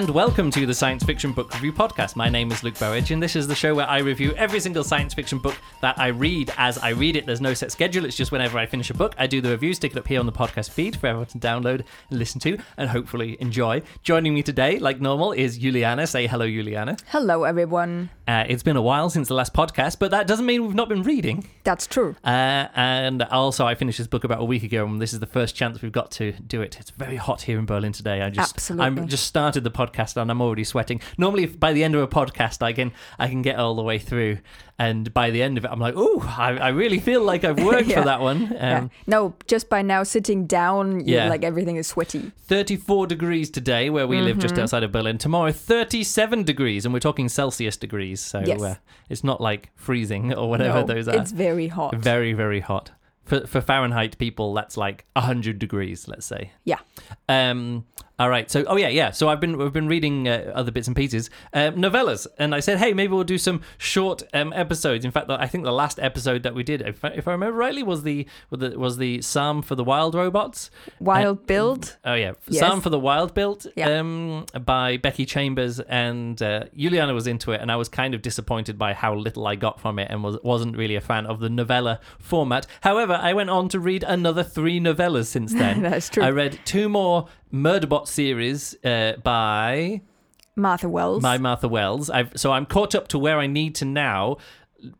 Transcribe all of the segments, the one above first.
And welcome to the Science Fiction Book Review Podcast. My name is Luke Burridge, and this is the show where I review every single science fiction book that I read as I read it. There's no set schedule, it's just whenever I finish a book, I do the review, stick it up here on the podcast feed for everyone to download and listen to, and hopefully enjoy. Joining me today, like normal, is Juliana. Say hello, Juliana. Hello, everyone. Uh, it's been a while since the last podcast, but that doesn't mean we've not been reading. That's true. Uh, and also, I finished this book about a week ago, and this is the first chance we've got to do it. It's very hot here in Berlin today. I just, Absolutely. I'm just started the podcast, and I'm already sweating. Normally, if by the end of a podcast, I can, I can get all the way through, and by the end of it, I'm like, oh, I, I really feel like I've worked Yeah. for that one. Um, yeah. No, just by now sitting down, Yeah. like everything is sweaty. 34 degrees today, where we live just Mm-hmm. outside of Berlin. Tomorrow, 37 degrees, and we're talking Celsius degrees, so Yes. uh, it's not like freezing or whatever no, those are. It's very hot. Very, very hot. For, for Fahrenheit people, that's like 100 degrees, let's say. Yeah. Um, all right. So, oh yeah, yeah. So I've been we've been reading uh, other bits and pieces, uh, novellas, and I said, hey, maybe we'll do some short um, episodes. In fact, I think the last episode that we did, if I, if I remember rightly, was the was the, was the Psalm for the Wild Robots. Wild-Built. Oh yeah, Yes. Psalm for the Wild-Built, Yeah. um, by Becky Chambers and uh, Juliana was into it, and I was kind of disappointed by how little I got from it, and was wasn't really a fan of the novella format. However, I went on to read another three novellas since then. That's true. I read two more Murderbot series uh, by Martha Wells. by Martha Wells. I've, so I'm caught up to where I need to now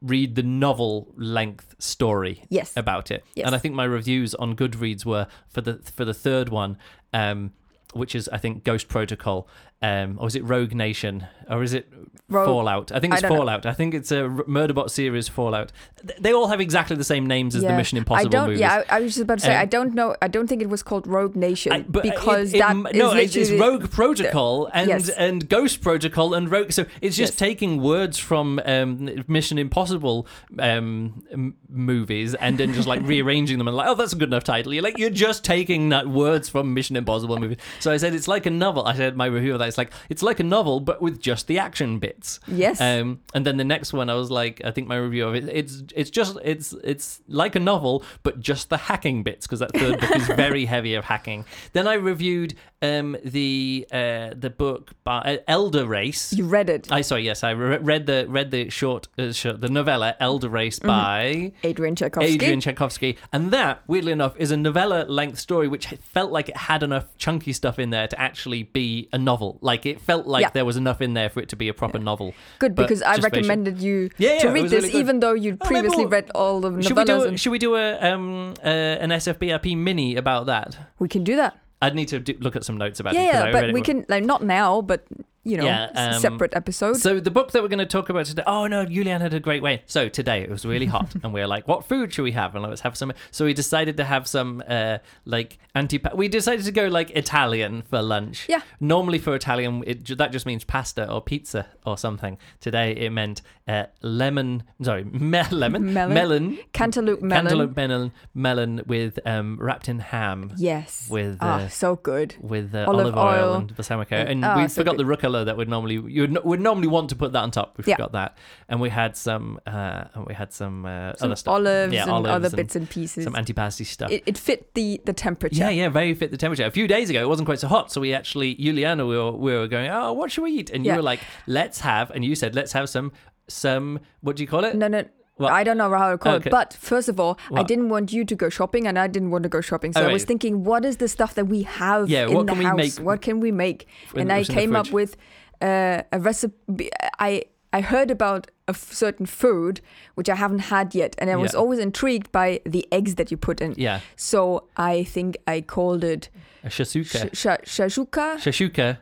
read the novel length story Yes. about it. Yes. And I think my reviews on Goodreads were for the for the third one, um, which is I think Ghost Protocol, um, or is it Rogue Nation, or is it Rogue- Fallout? I think it's know. Fallout. I think it's a Murderbot series Fallout. They all have exactly the same names as the Mission Impossible I don't. movies. Yeah, I, I was just about to say. Um, I don't know. I don't think it was called Rogue Nation I- because it- it- that no, is it's, it's Rogue Protocol and Yes. and Ghost Protocol and Rogue. So it's just Yes. taking words from um, Mission Impossible um, m- movies and then just like rearranging them and like, oh, that's a good enough title. You're like, you're just taking that words from Mission Impossible movies. So I said it's like a novel. I said my review of that. It's like it's like a novel but with just the action bits. Yes. Um, and then the next one, I was like, I think my review of it, it's it's just it's it's like a novel, but just the hacking bits because that third book is very heavy of hacking. Then I reviewed um the uh the book by uh, Elder Race. you read it, I sorry, yes, I re- read the read the short, uh, short the novella Elder Race Mm-hmm. by Adrian Tchaikovsky. Adrian Tchaikovsky, and that, weirdly enough, is a novella length story which felt like it had enough chunky stuff in there to actually be a novel. Like it felt like Yeah. there was enough in there for it to be a proper novel. Good but because I recommended you Yeah, yeah, to read this, really even though you'd Oh, previously read all the Should we do novellas. and should we do a um uh, an SFBRP mini about that? we can do that. I'd need to do, look at some notes about it. Yeah, 'cause yeah, but we can like not now, but you know, Yeah, um, separate episode. So the book that we're going to talk about today. Oh no, Julian had a great way. So today it was really hot, and we were like, "What food should we have?" And let's have some. So we decided to have some uh, like anti. We decided to go like Italian for lunch. Yeah. Normally for Italian, it, that just means pasta or pizza or something. Today it meant uh, lemon. Sorry, me- lemon, Melon. melon, Cantaloupe melon. cantaloupe melon, melon with um, wrapped in ham. Yes. With, ah, uh, so good. with uh, Olive olive, oil, oil. and balsamico, And- and ah, we so forgot good. the rucola that would normally you would, would normally want to put that on top. We Yeah. got that, and we had some uh, and we had some, uh, Some other stuff, olives yeah, and olives other and bits and pieces. some antipasti stuff. It, it fit the the temperature. yeah, yeah, very fit the temperature. A few days ago, it wasn't quite so hot, so we actually, Juliana, we were, we were going, oh, what should we eat? And you Yeah. were like, let's have, and you said, let's have some, some, what do you call it? No, no. What? I don't know how to call Okay. it, but first of all, I didn't want you to go shopping, and I didn't want to go shopping. So Oh, I was thinking, what is the stuff that we have Yeah, in what the house? What can we make? in- and I what's in the came up with uh, a recipe. I I heard about a f- certain food which I haven't had yet, and I was Yeah. always intrigued by the eggs that you put in. Yeah, So I think I called it a shasuka. sh- sh- shashuka, Shashuka.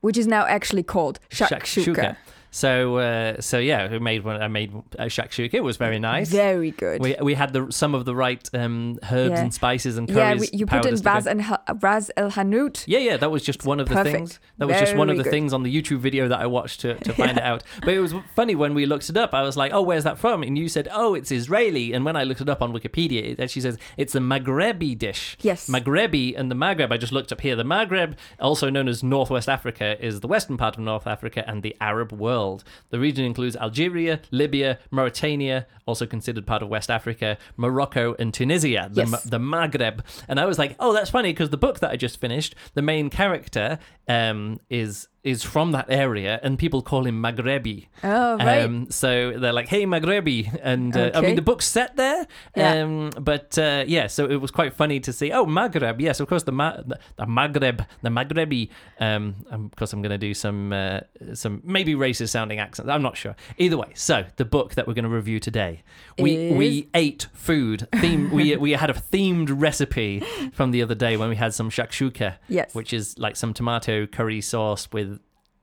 which is now actually called shakshuka. So, uh, so yeah, we made one. I made a shakshuka. It was very nice. Very good. We we had the some of the right um, herbs Yeah. and spices and yeah, curries. we, you put in powders to go- Raz, and Ha- Ras El Hanout. Yeah, yeah, that was just one of the Perfect. things. That was just one of the good. things on the YouTube video that I watched to, to find it out. But it was funny when we looked it up. I was like, "Oh, where's that from?" And you said, "Oh, it's Israeli." And when I looked it up on Wikipedia, it actually says it's a Maghrebi dish. Yes. Maghrebi and the Maghreb. I just looked up here. The Maghreb, also known as Northwest Africa, is the western part of North Africa and the Arab world. World. The region includes Algeria, Libya, Mauritania, also considered part of West Africa, Morocco, and Tunisia, the, Yes. The Maghreb. And I was like, oh, that's funny because the book that I just finished, the main character um, is is from that area, and people call him Maghrebi. Oh, right. Um, so they're like, "Hey, Maghrebi," and uh, I mean, the book's set there. Yeah. Um, but uh, yeah, so it was quite funny to see. Oh, Maghreb, yes, of course, the Ma- the, Maghreb, the Maghrebi. Um, um, of course, I'm going to do some uh, some maybe racist sounding accents. I'm not sure. Either way, so the book that we're going to review today, we Is- we ate food. Theme, we we had a themed recipe from the other day when we had some shakshuka yes. which is like some tomato curry sauce with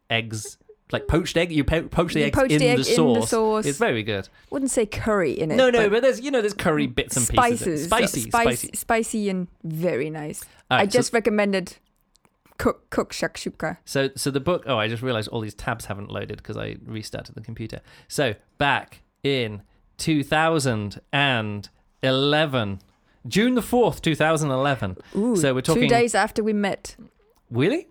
eggs, like poached egg. You po- poach the You eggs poach in, the egg the in sauce. the sauce. It's very good. Wouldn't say curry in it. No, no, but but there's you know there's curry bits and spices. pieces. Spicy, spicy, spicy. spicy, and very nice. All I right, so- just recommended cook cook shakshuka. So, so the book. Oh, I just realized all these tabs haven't loaded because I restarted the computer. So back in 2011, June the fourth, 2011. Ooh, So we're talking- two days after we met. Really?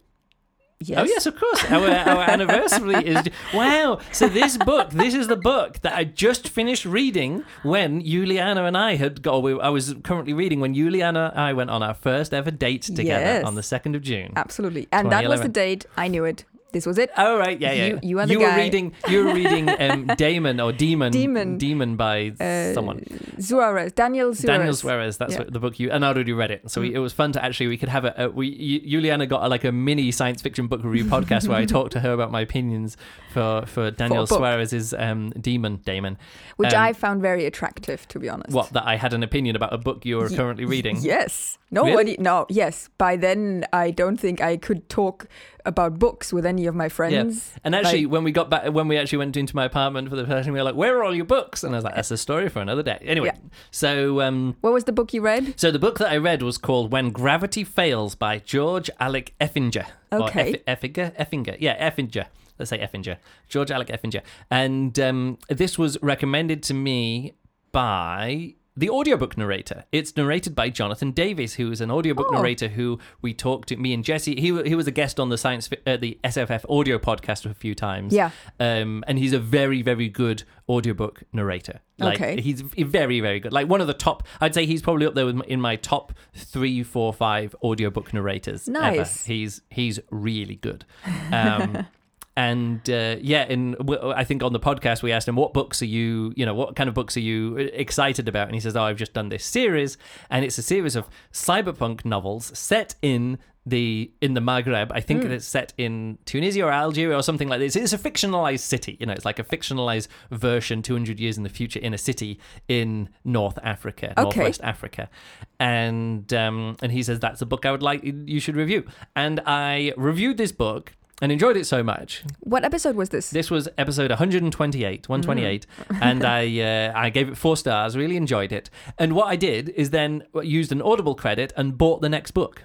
Oh, yes. Oh yes, of course. Our our anniversary is wow. So this book, this is the book that I just finished reading when Juliana and I had got. we- I was currently reading when Juliana and I went on our first ever date together Yes. on the second of June. Absolutely. And that was the date. I knew it. This was it. Oh right, yeah, yeah. You- you are the were guy. reading. You were reading um, Damon or Demon. Demon. Demon by Uh, someone. Suarez. Daniel Suarez. Daniel Suarez. That's Yeah. what, the book you and I already read it. So we, Mm. it was fun to actually. We could have a. a we Juliana got a, like a mini science fiction book review podcast where I talked to her about my opinions for for Daniel book. Suarez's um, Demon. Damon. Which Um, I found very attractive, to be honest. What that I had an opinion about a book you are Ye- currently reading. Yes. Nobody. No. Yes. By then, I don't think I could talk about books with any of my friends. And actually, Like- when we got back, when we actually went into my apartment for the first time, we were like, "Where are all your books?" And I was like, "That's a story for another day." Anyway, Yeah. so um, What was the book you read? So the book that I read was called When Gravity Fails by George Alec Effinger. Okay. Eff- Effinger? Effinger. Yeah, Effinger. Let's say Effinger. George Alec Effinger. And um, this was recommended to me by the audiobook narrator. It's narrated by Jonathan Davis, who is an audiobook Oh. narrator who we talked to, me and Jesse. He, he was a guest on the science uh, the SFF audio podcast a few times. Yeah. Um, and he's a very, very good audiobook narrator. Like, Okay. He's very, very good. Like one of the top, I'd say he's probably up there with, in my top three, four, five audiobook narrators. ever. Nice. He's he's really good. Um, and uh, yeah, in I think on the podcast we asked him what books are you, you know, what kind of books are you excited about? And he says, "Oh, I've just done this series, and it's a series of cyberpunk novels set in." The in the Maghreb, I think it's set in Tunisia or Algeria or something like this. It's a fictionalized city, you know. It's like a fictionalized version, two hundred years in the future, in a city in North Africa, Okay. Northwest Africa, and um, and he says that's a book I would like you should review. And I reviewed this book and enjoyed it so much. What episode was this? This was episode 128, 128, and I uh, I gave it four stars. Really enjoyed it. And what I did is then used an Audible credit and bought the next book.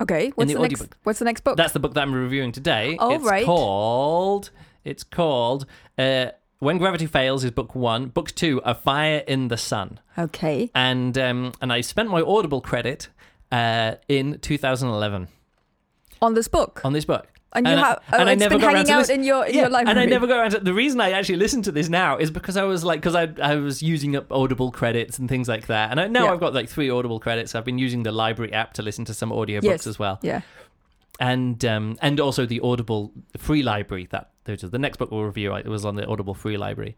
Okay. What's the the, next? What's the next book? That's the book that I'm reviewing today. Oh, it's right. called. It's called. Uh, when Gravity Fails is book one. Book two, A Fire in the Sun. okay. And um, and I spent my Audible credit uh, in 2011 On this book. on this book. And you I- have- oh, it's been around hanging out in your- in yeah, your And I never got around to the reason I actually listen to this now is because I was like because I I was using up Audible credits and things like that. And I, now Yeah. I've got like three Audible credits. I've been using the library app to listen to some audiobooks Yes. as well. Yeah. And um and also the Audible free library that the next book we'll review it was on the Audible free library.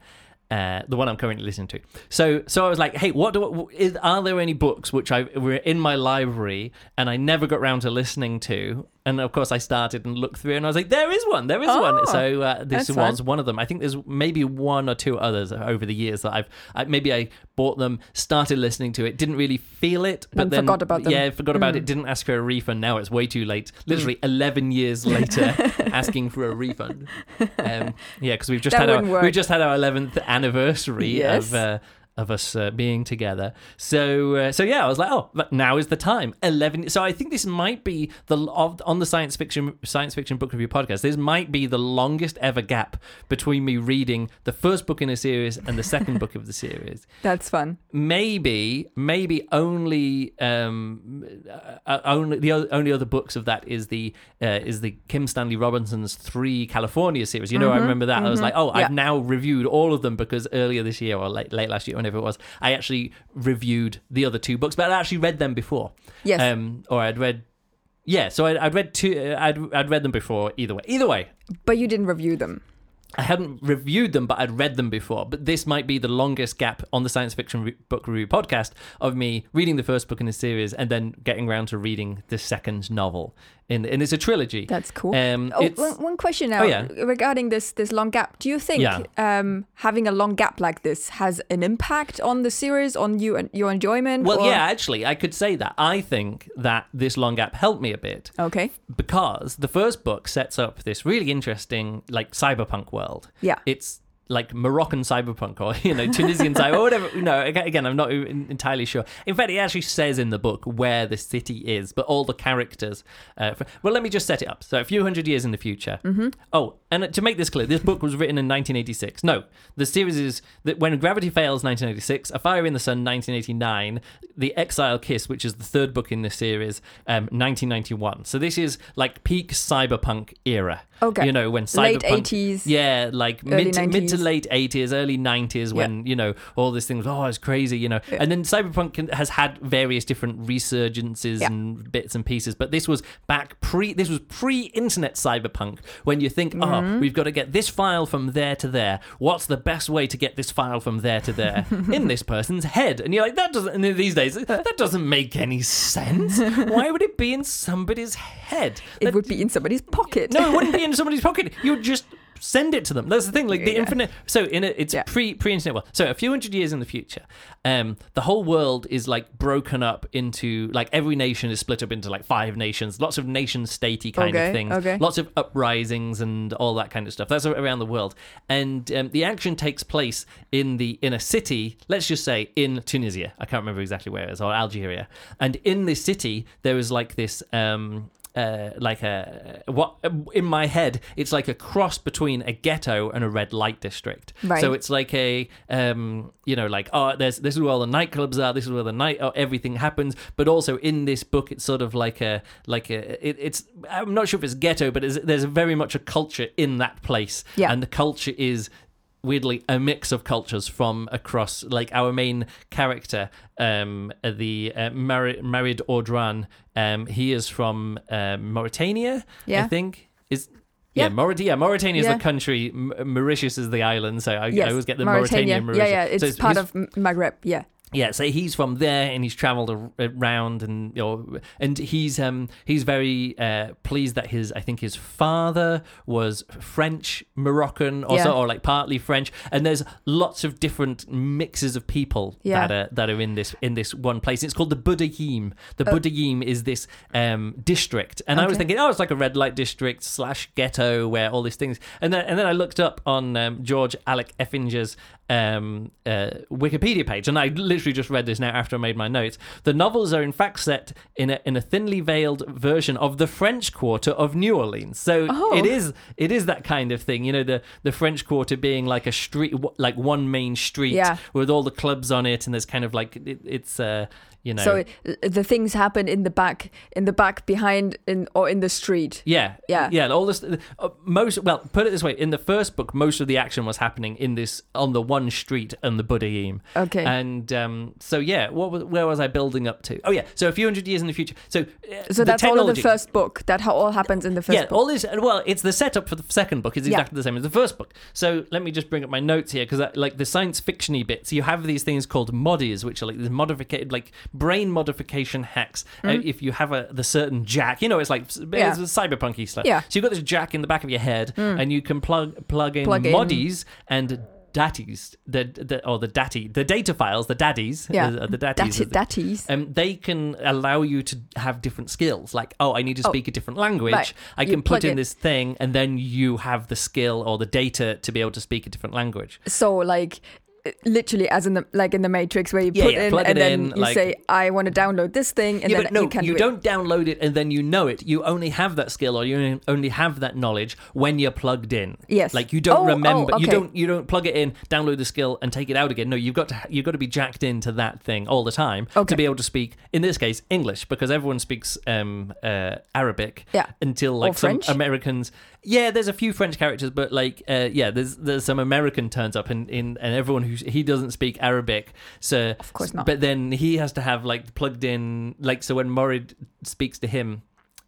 Uh, the one I'm currently listening to. So, so I was like, "Hey, what do is, are there any books which I were in my library and I never got round to listening to?" And of course, I started and looked through, and I was like, "There is one, there is one." Oh, So uh, this was fun. one of them. I think there's maybe one or two others over the years that I've I, maybe I bought them, started listening to it, didn't really feel it, but And then forgot about them. Yeah, forgot about Mm. it. Didn't ask for a refund. Now it's way too late. Literally 11 years later, asking for a refund. Um, yeah, because we've just That had our wouldn't work. we just had our 11th anniversary Yes. of. Uh, of us uh, being together. So uh, so yeah, I was like, oh, but now is the time. Eleven. So I think this might be the of, on the science fiction science fiction book review podcast. This might be the longest ever gap between me reading the first book in a series and the second book of the series. That's fun. Maybe maybe only um uh, only the only other books of that is the uh, is the Kim Stanley Robinson's three California series. You know, I remember that. I was like, oh, Mm-hmm. Yeah. I've now reviewed all of them because earlier this year or late, late last year, whenever it was, I actually reviewed the other two books, but I'd actually read them before. Yes. Um, or I'd read. Yeah, so I'd, I'd read two. uh, I'd I'd read them before. Either way, either way, but you didn't review them. I hadn't reviewed them, but I'd read them before. But this might be the longest gap on the science fiction re- book review podcast of me reading the first book in a series and then getting around to reading the second novel. In and it's a trilogy. That's cool. Um, Oh, one, one question now Oh, yeah. regarding this this long gap. Do you think Yeah. um, having a long gap like this has an impact on the series, on you and your enjoyment? well, or- yeah, actually, I could say that. I think that this long gap helped me a bit Okay. because the first book sets up this really interesting, like cyberpunk world. Yeah. it's like Moroccan cyberpunk or you know Tunisian cyber or whatever. No, aga- again, I'm not entirely sure. In fact, it actually says in the book where the city is, but all the characters. Uh, for, well, let me just set it up. So a few hundred years in the future. Mm-hmm. Oh, and to make this clear, this book was written in 1986. No, the series is that when Gravity Fails, 1986, A Fire in the Sun, 1989, The Exile Kiss, which is the third book in the series, um, 1991. So this is like peak cyberpunk era. Okay. You know when Late cyberpunk 80s. yeah, like mid to, mid to late eighties, early nineties, when you know all these things. Oh, it's crazy, you know. And then cyberpunk can, has had various different resurgences Yeah. and bits and pieces. But this was back pre. This was pre-internet cyberpunk. When you think, Mm-hmm. oh, we've got to get this file from there to there. What's the best way to get this file from there to there in this person's head? And you're like, that doesn't. And these days, that doesn't make any sense. Why would it be in somebody's head? It That- would be in somebody's pocket. no, it wouldn't be in somebody's pocket. You would just send it to them. That's the thing. Like the Yeah. infinite. So in it, it's Yeah. pre pre internet world. So a few hundred years in the future, um, the whole world is like broken up into like every nation is split up into like five nations. Lots of nation statey kind Okay, of things. okay. Lots of uprisings and all that kind of stuff. That's around the world. And um, the action takes place in the in a city. Let's just say in Tunisia. I can't remember exactly where it is, or Algeria. And in this city, there is like this. Um, uh, like a what in my head it's like a cross between a ghetto and a red light district Right. so it's like a um you know like oh there's this is where all the nightclubs are this is where the night oh, everything happens but also in this book it's sort of like a like a it, it's i'm not sure if it's ghetto but it's, there's very much a culture in that place Yeah. and the culture is weirdly a mix of cultures from across like our main character um the uh, Mar- Marid Audran um he is from um, Mauritania Yeah. I think is yeah, Yeah. Mauritania. Mauritania is Yeah. the country. M- Mauritius is the island. So I, Yes, I always get the Mauritania. Mauritania. Mauritius. Yeah, yeah, it's So part of Maghreb. Yeah. Yeah, so he's from there, and he's travelled around, and you know, and he's um he's very uh, pleased that his I think his father was French Moroccan or so, or like partly French, and there's lots of different mixes of people Yeah. that are that are in this in this one place. It's called the Budayeen. The Oh. Budayeen is this um district, and I was thinking, oh, it's like a red light district slash ghetto where all these things, and then and then I looked up on um, George Alec Effinger's um, uh, Wikipedia page, and I literally just read this now after I made my notes. The novels are in fact set in a in a thinly veiled version of the French Quarter of New Orleans. So Oh. it is it is that kind of thing, you know, the the French Quarter being like a street, like one main street Yeah. with all the clubs on it, and there's kind of like it, it's uh, you know, So uh, the things happen in the back, in the back, behind, in or in the street. Yeah, Yeah. yeah. All this, uh, most well, put it this way: in the first book, most of the action was happening in this on the one street and the Budayeen. Okay. And um, so yeah, what was, where was I building up to? Oh yeah, so a few hundred years in the future. So uh, so that's all in the first book. That all happens in the first yeah, book. all this. Well, it's the setup for the second book is Yeah. exactly the same as the first book. So let me just bring up my notes here because, like the science fictiony bits, you have these things called moddies, which are like these modified, like brain modification hacks. Uh, if you have a the certain jack, you know, it's like it's Mm. Yeah. cyberpunky stuff. Yeah. Mm. So you've got this jack in the back of your head, and you can plug plug in Plug in. moddies and. Datties, the, the or the datty, the data files, the daddies, Yeah. uh, the datties, Dat- the- Datties. um, they can allow you to have different skills. Like, oh, I need to Oh, speak a different language. right. I You can put in it. this thing, and then you have the skill or the data to be able to speak a different language. So like literally as in the like in the Matrix where you Yeah, put yeah, in and it then in, you like- say I want to download this thing and yeah, then no, you can do it. don't download it and then you know it. You only have that skill or you only have that knowledge when you're plugged in. Yes. Like you don't Oh, oh, remember. You don't. You don't plug it in, download the skill, and take it out again. No, you've got to. You've got to be jacked into that thing all the time Okay. to be able to speak. In this case, English, because everyone speaks um, uh, Arabic. Yeah. Until like Or some French. Americans. Yeah, there's a few French characters, but like, uh, yeah, there's there's some American turns up, and in and everyone who he doesn't speak Arabic, so Of course not. But then he has to have like plugged in, like, so when Morid speaks to him,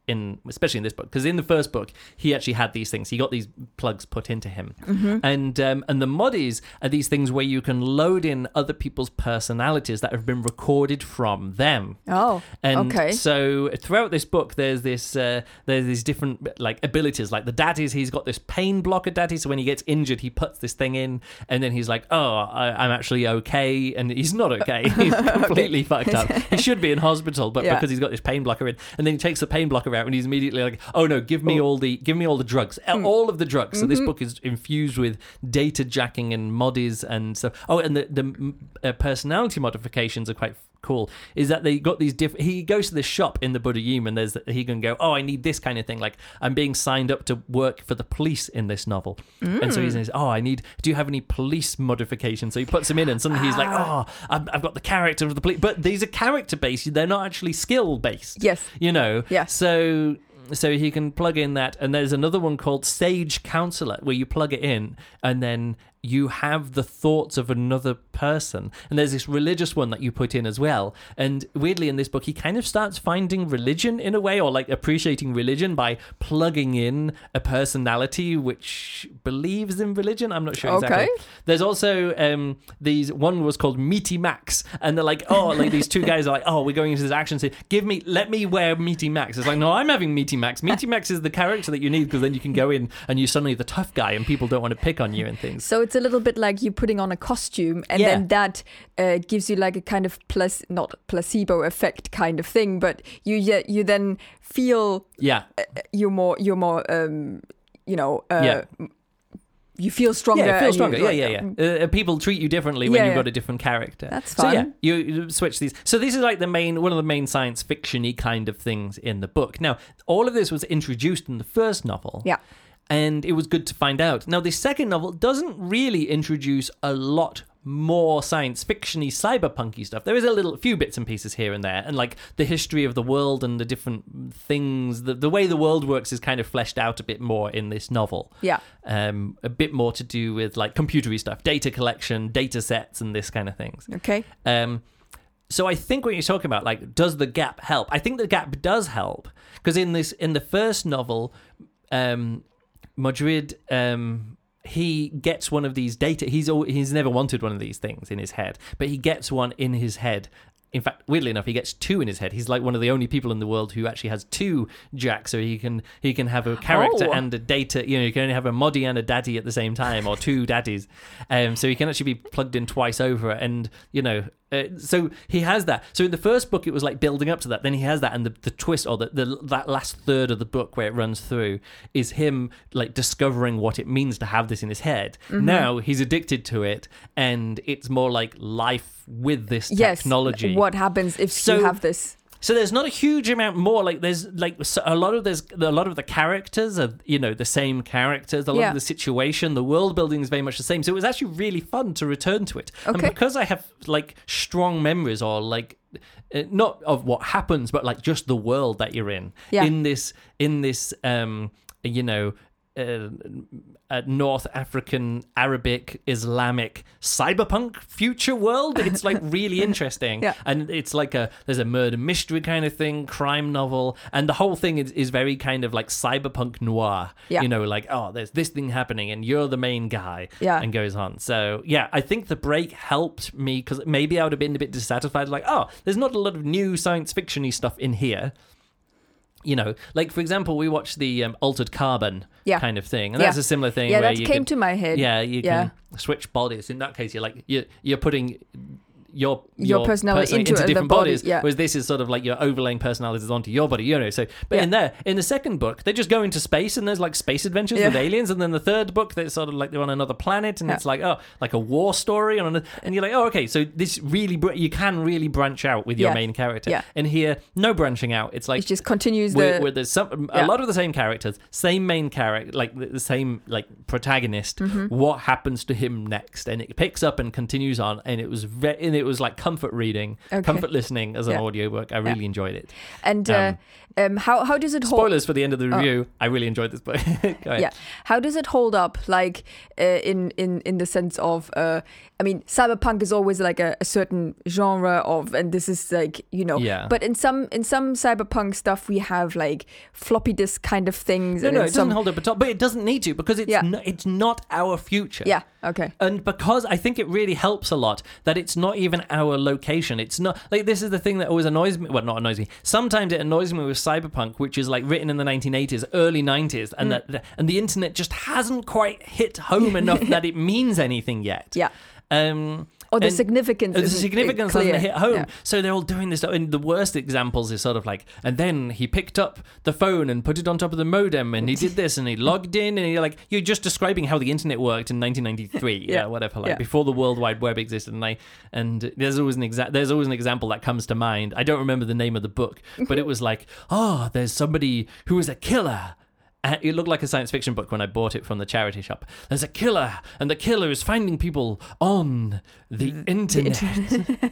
in especially in this book, because in the first book he actually had these things. He got these plugs put into him, Mm-hmm. and um, and the moddies are these things where you can load in other people's personalities that have been recorded from them. Oh, And okay. so throughout this book, there's this uh, there's these different like abilities. Like the daddies he's got this pain blocker daddy. So when he gets injured, he puts this thing in, and then he's like, "Oh, I, I'm actually okay," and he's not okay. He's completely fucked up. He should be in hospital, but Yeah. because he's got this pain blocker in, and then he takes the pain blocker out, and he's immediately like, "Oh no, give me all the give me all the drugs, Hmm. all of the drugs." So this Mm-hmm. book is infused with data jacking and moddies, and so oh, and the the uh, personality modifications are quite cool is that they got these different he goes to this shop in the Buddha and there's he can go oh I need this kind of thing like I'm being signed up to work for the police in this novel. And so he mm. says oh I need do you have any police modifications? So he puts him in and suddenly he's like ah. oh I've, I've got the character of the police but these are character based they're not actually skill based Yes. you know? Yeah. so so he can plug in that and there's another one called sage counselor where you plug it in and then you have the thoughts of another person. And there's this religious one that you put in as well. And weirdly in this book he kind of starts finding religion in a way or like appreciating religion by plugging in a personality which believes in religion. I'm not sure exactly. Okay. there's also um these one was called meaty max. And they're like oh like these two guys are like oh we're going into this action scene. Give me let me wear meaty max. It's like no i'm having meaty max. Meaty max is the character that you need because then you can go in and you're suddenly the tough guy and people don't want to pick on you and things. So it's a little bit like you putting on a costume, and Yeah. then that uh, gives you like a kind of plus not placebo effect kind of thing, but you you then feel yeah you're more you're more um, you know uh, Yeah. you feel stronger. yeah, feel and you- stronger. Yeah, yeah, yeah. Uh, people treat you differently when Yeah, you've got a different character. That's So yeah, you, you switch these. So this is like the main one of the main science fictiony kind of things in the book. Now, all of this was introduced in the first novel. Yeah. And it was good to find out. Now, the second novel doesn't really introduce a lot more science fictiony cyberpunky stuff. There is a little few bits and pieces here and there, and like the history of the world and the different things. The, the way the world works is kind of fleshed out a bit more in this novel Yeah. um, a bit more to do with like computery stuff, data collection, data sets, and this kind of things. Okay. Um, so I think what you're talking about, like, does the gap help? I think the gap does help because in this, in the first novel, um, Madrid, um, he gets one of these data. He's al- he's never wanted one of these things in his head, but he gets one in his head. In fact, weirdly enough, he gets two in his head. He's like one of the only people in the world who actually has two jacks, so he can he can have a character Oh. and a data. You know, you can only have a moddy and a daddy at the same time, or two daddies. Um, so he can actually be plugged in twice over, and you know, uh, so he has that. So in the first book, it was like building up to that. Then he has that, and the, the twist or the, the that last third of the book where it runs through is him like discovering what it means to have this in his head. Mm-hmm. Now he's addicted to it, and it's more like life with this Yes. technology. What happens if So- you have this? So there's not a huge amount more. Like there's like a lot of there's a lot of the characters are you know the same characters. A lot Yeah. of the situation, the world building is very much the same. So it was actually really fun to return to it. Okay. And because I have like strong memories or like uh, not of what happens, but like just the world that you're in Yeah. in this in this um you know. Uh, uh, North African, Arabic, Islamic, cyberpunk future world. It's like really interesting, Yeah. and it's like a there's a murder mystery kind of thing, crime novel, and the whole thing is, is very kind of like cyberpunk noir. Yeah. You know, like oh, there's this thing happening, and you're the main guy, Yeah. and goes on. So yeah, I think the break helped me because maybe I would have been a bit dissatisfied, like oh, there's not a lot of new science fictiony stuff in here. You know, like for example, we watched the um, Altered Carbon Yeah. kind of thing, and Yeah. that's a similar thing Yeah, where that you came could- to my head. yeah, you Yeah. can switch bodies. In that case, you're like you're you're putting your Your personality into different body, bodies. yeah. Whereas this is sort of like you're overlaying personalities onto your body, you know. So, but Yeah. in there, in the second book, they just go into space and there's like space adventures Yeah. with aliens, and then the third book, they're sort of like they're on another planet, and it's like oh, like a war story, on another, and you're like oh, okay, so this really br- you can really branch out with your main character. Yeah. And here, no branching out. It's like it just continues where, the where there's some a lot of the same characters, same main character, like the, same like protagonist. Mm-hmm. What happens to him next, and it picks up and continues on, and it was ve- and it was like comfort reading, Okay. comfort listening as an Yeah. audiobook. I really enjoyed it. and uh, um, how how does it hold? Spoilers for the end of the review. I really enjoyed this book. Yeah, how does it hold up? Like uh, in in in the sense of, uh, I mean, cyberpunk is always like a, a certain genre of, and this is like you know, Yeah. But in some in some cyberpunk stuff, we have like floppy disk kind of things. No, and no, it some, doesn't hold up at all, but it doesn't need to because it's Yeah. no, it's not our future. Yeah. Okay. And because I think it really helps a lot that it's not even our location. It's not like this is the thing that always annoys me. Well, not annoys me. Sometimes it annoys me with cyberpunk, which is like written in the 1980s, early 90s, and hmm. that and the internet just hasn't quite hit home enough that it means anything yet. Yeah. Um, Or the and- significance. the significance doesn't hit home. Yeah. So they're all doing this stuff. And the worst examples is sort of like, and then he picked up the phone and put it on top of the modem and he did this and he logged in and you're like, you're just describing how the internet worked in 1993. yeah. Yeah. whatever, like Yeah. before the World Wide Web existed. And I, and there's always an exa- there's always an example that comes to mind. I don't remember the name of the book, but it was like, oh, there's somebody who is a killer. And it looked like a science fiction book when I bought it from the charity shop. There's a killer, and the killer is finding people on the internet.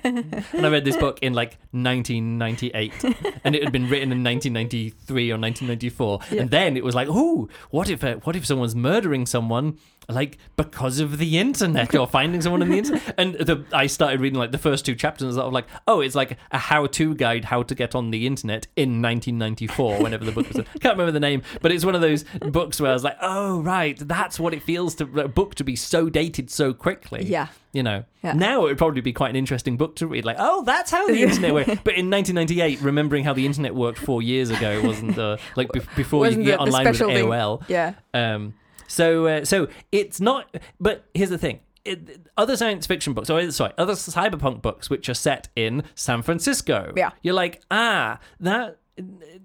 and I read this book in like 1998, and it had been written in 1993 or 1994. Yeah. And then it was like, oh, what if uh, what if someone's murdering someone? Like because of the internet or finding someone on the internet, and the, I started reading like the first two chapters, and I was of like, oh, it's like a how-to guide how to get on the internet in 1994. Whenever the book was, I can't remember the name, but it's one of those books where I was like, oh, right, that's what it feels to a book to be so dated so quickly. Yeah. You know, Yeah. now it would probably be quite an interesting book to read. Like, oh, that's how the internet worked. But in 1998, remembering how the internet worked four years ago wasn't uh, like be- before Wasn't you could get online with special thing. AOL. Yeah. Um, so, uh, so it's not. But here's the thing: it, other science fiction books, or sorry, other cyberpunk books, which are set in San Francisco. Yeah. you're like, ah, that.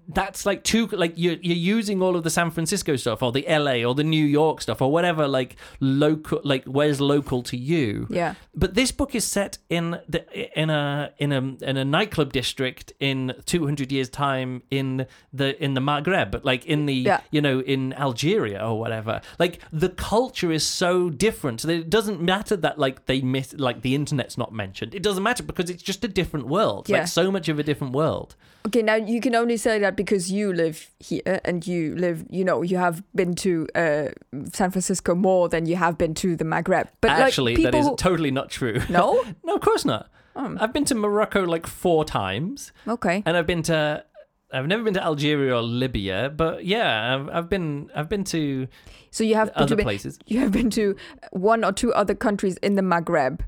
That's like too like you're you're using all of the San Francisco stuff or the LA or the New York stuff or whatever like local like where's local to you. Yeah. But this book is set in the in a in a in a nightclub district in 200 years time in the in the Maghreb, like in the Yeah. you know in Algeria or whatever. Like the culture is so different that it doesn't matter that like they miss like the internet's not mentioned. It doesn't matter because it's just a different world. Yeah. Like so much of a different world. Okay, now you can only say that because you live here and you live, you know, you have been to uh, San Francisco more than you have been to the Maghreb. But Actually, like, that is totally not true. no. no, of course not. I've been to Morocco like four times. Okay. and I've been to I've never been to Algeria or Libya, but yeah, I've, I've been I've been to So you have other to, places you have been to one or two other countries in the Maghreb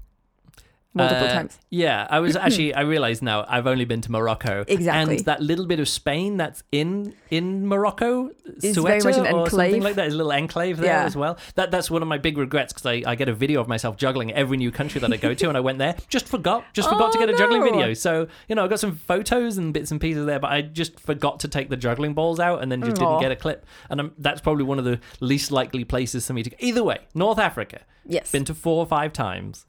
multiple Uh, times. Yeah, I was actually I realize now I've only been to Morocco. Exactly. And that little bit of Spain that's in in Morocco, Is Ceuta very much an or something like that, is a little enclave there Yeah. as well. That that's one of my big regrets because I, I get a video of myself juggling every new country that I go to, and I went there just forgot just forgot to Oh, get a juggling video. So you know I got some photos and bits and pieces there, but I just forgot to take the juggling balls out, and then just Aw. didn't get a clip. And i that's probably one of the least likely places for me to go. Either way, North Africa. Yes. Been to four or five times.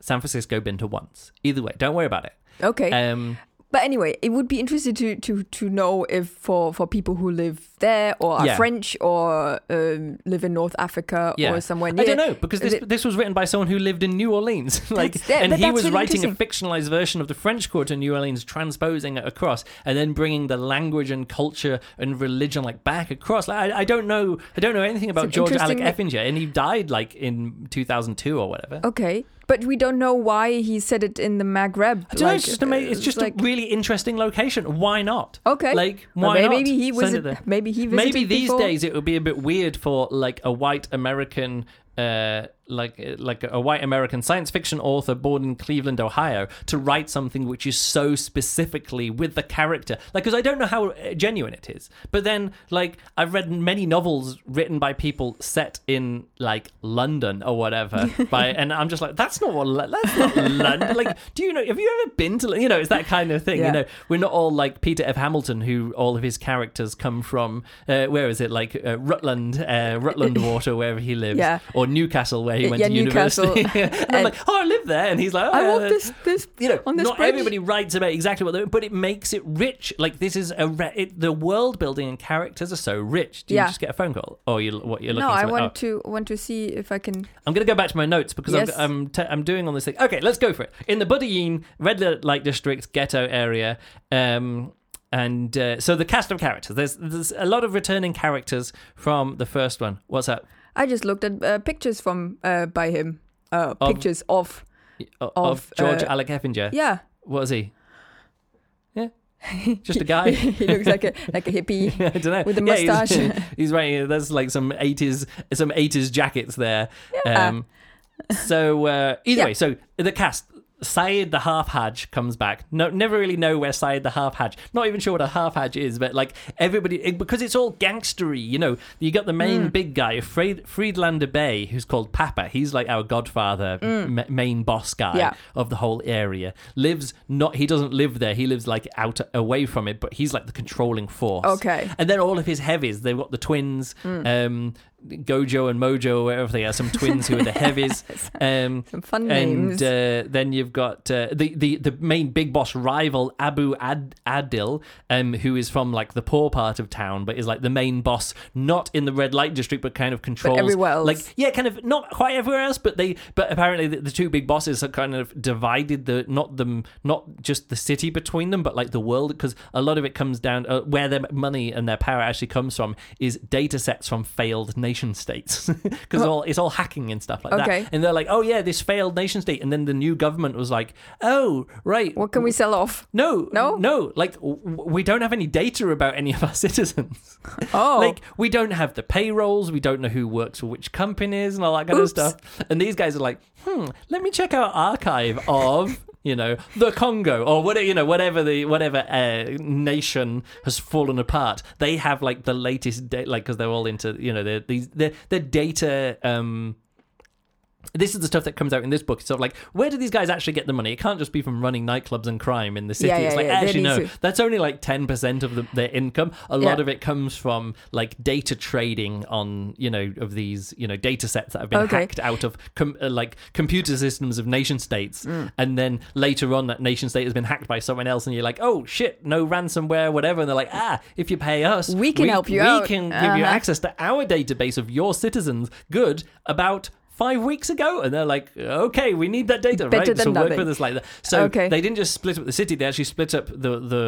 San Francisco been to once. Either way, don't worry about it. okay. Um, But anyway, it would be interesting to to to know if for for people who live there or are Yeah. French or um, live in North Africa yeah, or somewhere near. I don't know because this it- this was written by someone who lived in New Orleans, like, that- and he was really writing a fictionalized version of the French Quarter in New Orleans, transposing it across, and then bringing the language and culture and religion like back across. Like, I, I don't know, I don't know anything about George Alec Effinger, and he died like in 2002 or whatever. Okay, but we don't know why he said it in the Maghreb. I don't know, it's just, ama- it's just like a really interesting location. Why not? okay. Like, why maybe, not? maybe he was. Send it there. Maybe he visited maybe these before. days it would be a bit weird for like a white American uh like uh, like a white American science fiction author born in Cleveland, Ohio, to write something which is so specifically with the character. Like, because I don't know how uh, genuine it is. But then, like, I've read many novels written by people set in like London or whatever. by and I'm just like, that's not what that's not London. Like, do you know? Have you ever been to? You know, it's that kind of thing. Yeah. You know, we're not all like Peter F. Hamilton, who all of his characters come from. Uh, where is it? Like uh, Rutland, uh, Rutland Water, wherever he lives, Yeah. or Newcastle, where he went Yeah, to Newcastle. university. and I'm like, oh, I live there, and he's like, oh, I yeah, want this this you know, on this not bridge. everybody writes about exactly what they're but it makes it rich. Like this is a re- it, the world building and characters are so rich. Do you Yeah. just get a phone call, or you what you're looking? For. No, I want oh. to want to see if I can. I'm going to go back to my notes because Yes. I'm I'm, t- I'm doing all this thing. Okay, let's go for it. In the Budayeen Red Light District ghetto area, um, and uh, so the cast of characters. There's there's a lot of returning characters from the first one. What's up? I just looked at uh, pictures from uh, by him. Uh, Of- pictures of Of, Of, George uh, Alec Effinger. yeah. What is he? Yeah, just a guy. he looks like a like a hippie. I don't know. With a Yeah, he's- mustache. He's, wearing there's like some eighties some eighties jackets there. Yeah. Um, so uh, either Yeah. way, so the cast. Saied the half Hajj comes back. No, never really know where Saied the half Hajj. Not even sure what a half Hajj is, but like everybody, it- because it's all gangstery. You know, you got the main Mm. big guy, Fried, Friedlander Bey, who's called Papa. He's like our godfather, ma- main boss guy Mm. Yeah. of the whole area. Lives not, he doesn't live there. He lives like out away from it, but he's like the controlling force. Okay. And then all of his heavies, they've got the twins, Mm. um, Gojo and Mojo, or whatever they are, some twins who are the heavies. Um, Some fun and names. uh, then you've got uh, the, the the main big boss rival Abu Ad- Adil, um, who is from like the poor part of town, but is like the main boss, not in the red light district, but kind of controls everywhere else. Like yeah, kind of not quite everywhere else, but they but apparently the, the two big bosses are kind of divided the not them not just the city between them, but like the world because a lot of it comes down uh, where their money and their power actually comes from is data sets from failed nation states because all it's all hacking and stuff like Okay. that. And they're like, oh yeah, this failed nation state, and then the new government was like, oh right, what can we sell off? no, No? no. Like w- w- we don't have any data about any of our citizens. Oh, Like we don't have the payrolls, we don't know who works for which companies and all that kind Oops. of stuff. And these guys are like, hmm, let me check our archive of. You know the Congo or whatever you know whatever the whatever uh, nation has fallen apart. They have like the latest da- like because they're all into you know they're these they're, they're data um this is the stuff that comes out in this book. It's sort of like, where do these guys actually get the money? It can't just be from running nightclubs and crime in the city. Yeah, it's like, yeah, actually, no, to- that's only like 10% of the, their income. A lot Yeah. of it comes from like data trading on, you know, of these, you know, data sets that have been Okay. hacked out of com- uh, like computer systems of nation states. Mm. And then later on, that nation state has been hacked by someone else. And you're like, oh shit, no ransomware, whatever. And they're like, ah, if you pay us, We can help you we out." can give you Uh-huh. access to our database of your citizens. Good about five weeks ago, and they're like, okay, we need that data, Better right? so work nothing. with us like that. So Okay. they didn't just split up the city; they actually split up the the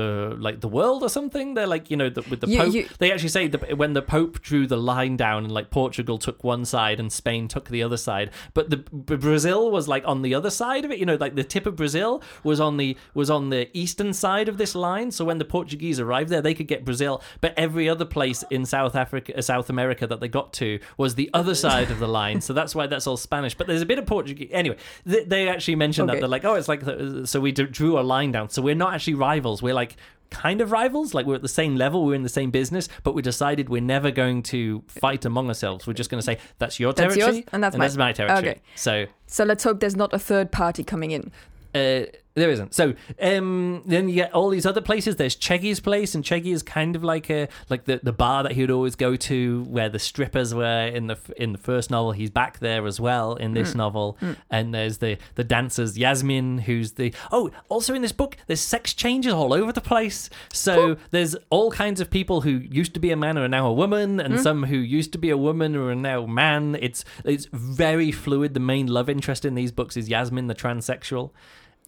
like the world or something. They're like, you know, the, with the You- Pope. you- They actually say that when the Pope drew the line down, and like Portugal took one side and Spain took the other side, but the Brazil was like on the other side of it. You know, like the tip of Brazil was on the was on the eastern side of this line. So when the Portuguese arrived there, they could get Brazil, but every other place in South Africa, South America that they got to was the other side of the line. So that's why that's all Spanish. But there's a bit of Portuguese. Anyway, they, they actually mentioned that they're like, oh, it's like so we d- drew a line down. So we're not actually rivals. We're like kind of rivals. Like we're at the same level. We're in the same business, but we decided we're never going to fight among ourselves. We're just going to say that's your That's territory yours, and that's mine." my territory. Okay. So so let's hope there's not a third party coming in. uh, there isn't. So um, then you get all these other places. There's Cheggy's place, and Cheggy is kind of like a like the, the bar that he would always go to, where the strippers were in the in the first novel. He's back there as well in this mm. novel. Mm. And there's the the dancers Yasmin, who's the oh also in this book. There's sex changes all over the place. So there's all kinds of people who used to be a man and are now a woman, and mm. some who used to be a woman or are now man. It's it's very fluid. The main love interest in these books is Yasmin, the transsexual.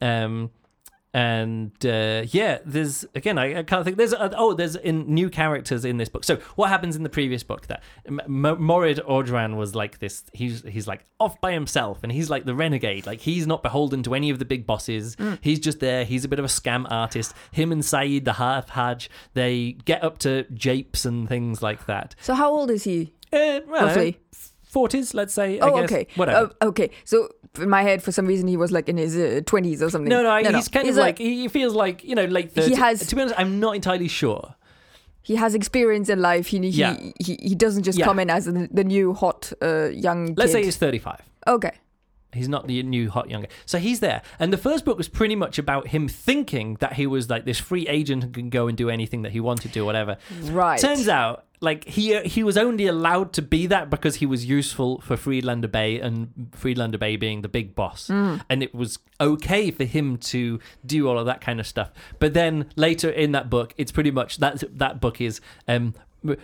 Um, and uh, yeah, there's again, I, I can't think. There's uh, oh, there's in new characters in this book. So what happens in the previous book? That M- M- Morid Audran was like this. He's he's like off by himself, and he's like the renegade. Like he's not beholden to any of the big bosses. He's just there. He's a bit of a scam artist. Him and Saied, the half Hajj, they get up to japes and things like that. So how old is he? Uh, well, Roughly. Forties, let's say. I Oh, guess. okay. Whatever. Oh, okay. So in my head, for some reason, he was like in his uh, twenties or something. no, no, he's kind of a- like he feels like you know, late thirties. has- To be honest, I'm not entirely sure. he has experience in life. He he Yeah. he, he doesn't just Yeah. come in as the, the new hot uh, young. Let's say he's 35. okay. He's not the new hot young guy. So he's there. And the first book was pretty much about him thinking that he was like this free agent and can go and do anything that he wanted to, whatever. Right. Turns out, like he he was only allowed to be that because he was useful for Friedlander Bey and Friedlander Bey being the big boss, and it was okay for him to do all of that kind of stuff. But then later in that book, it's pretty much that that book is um.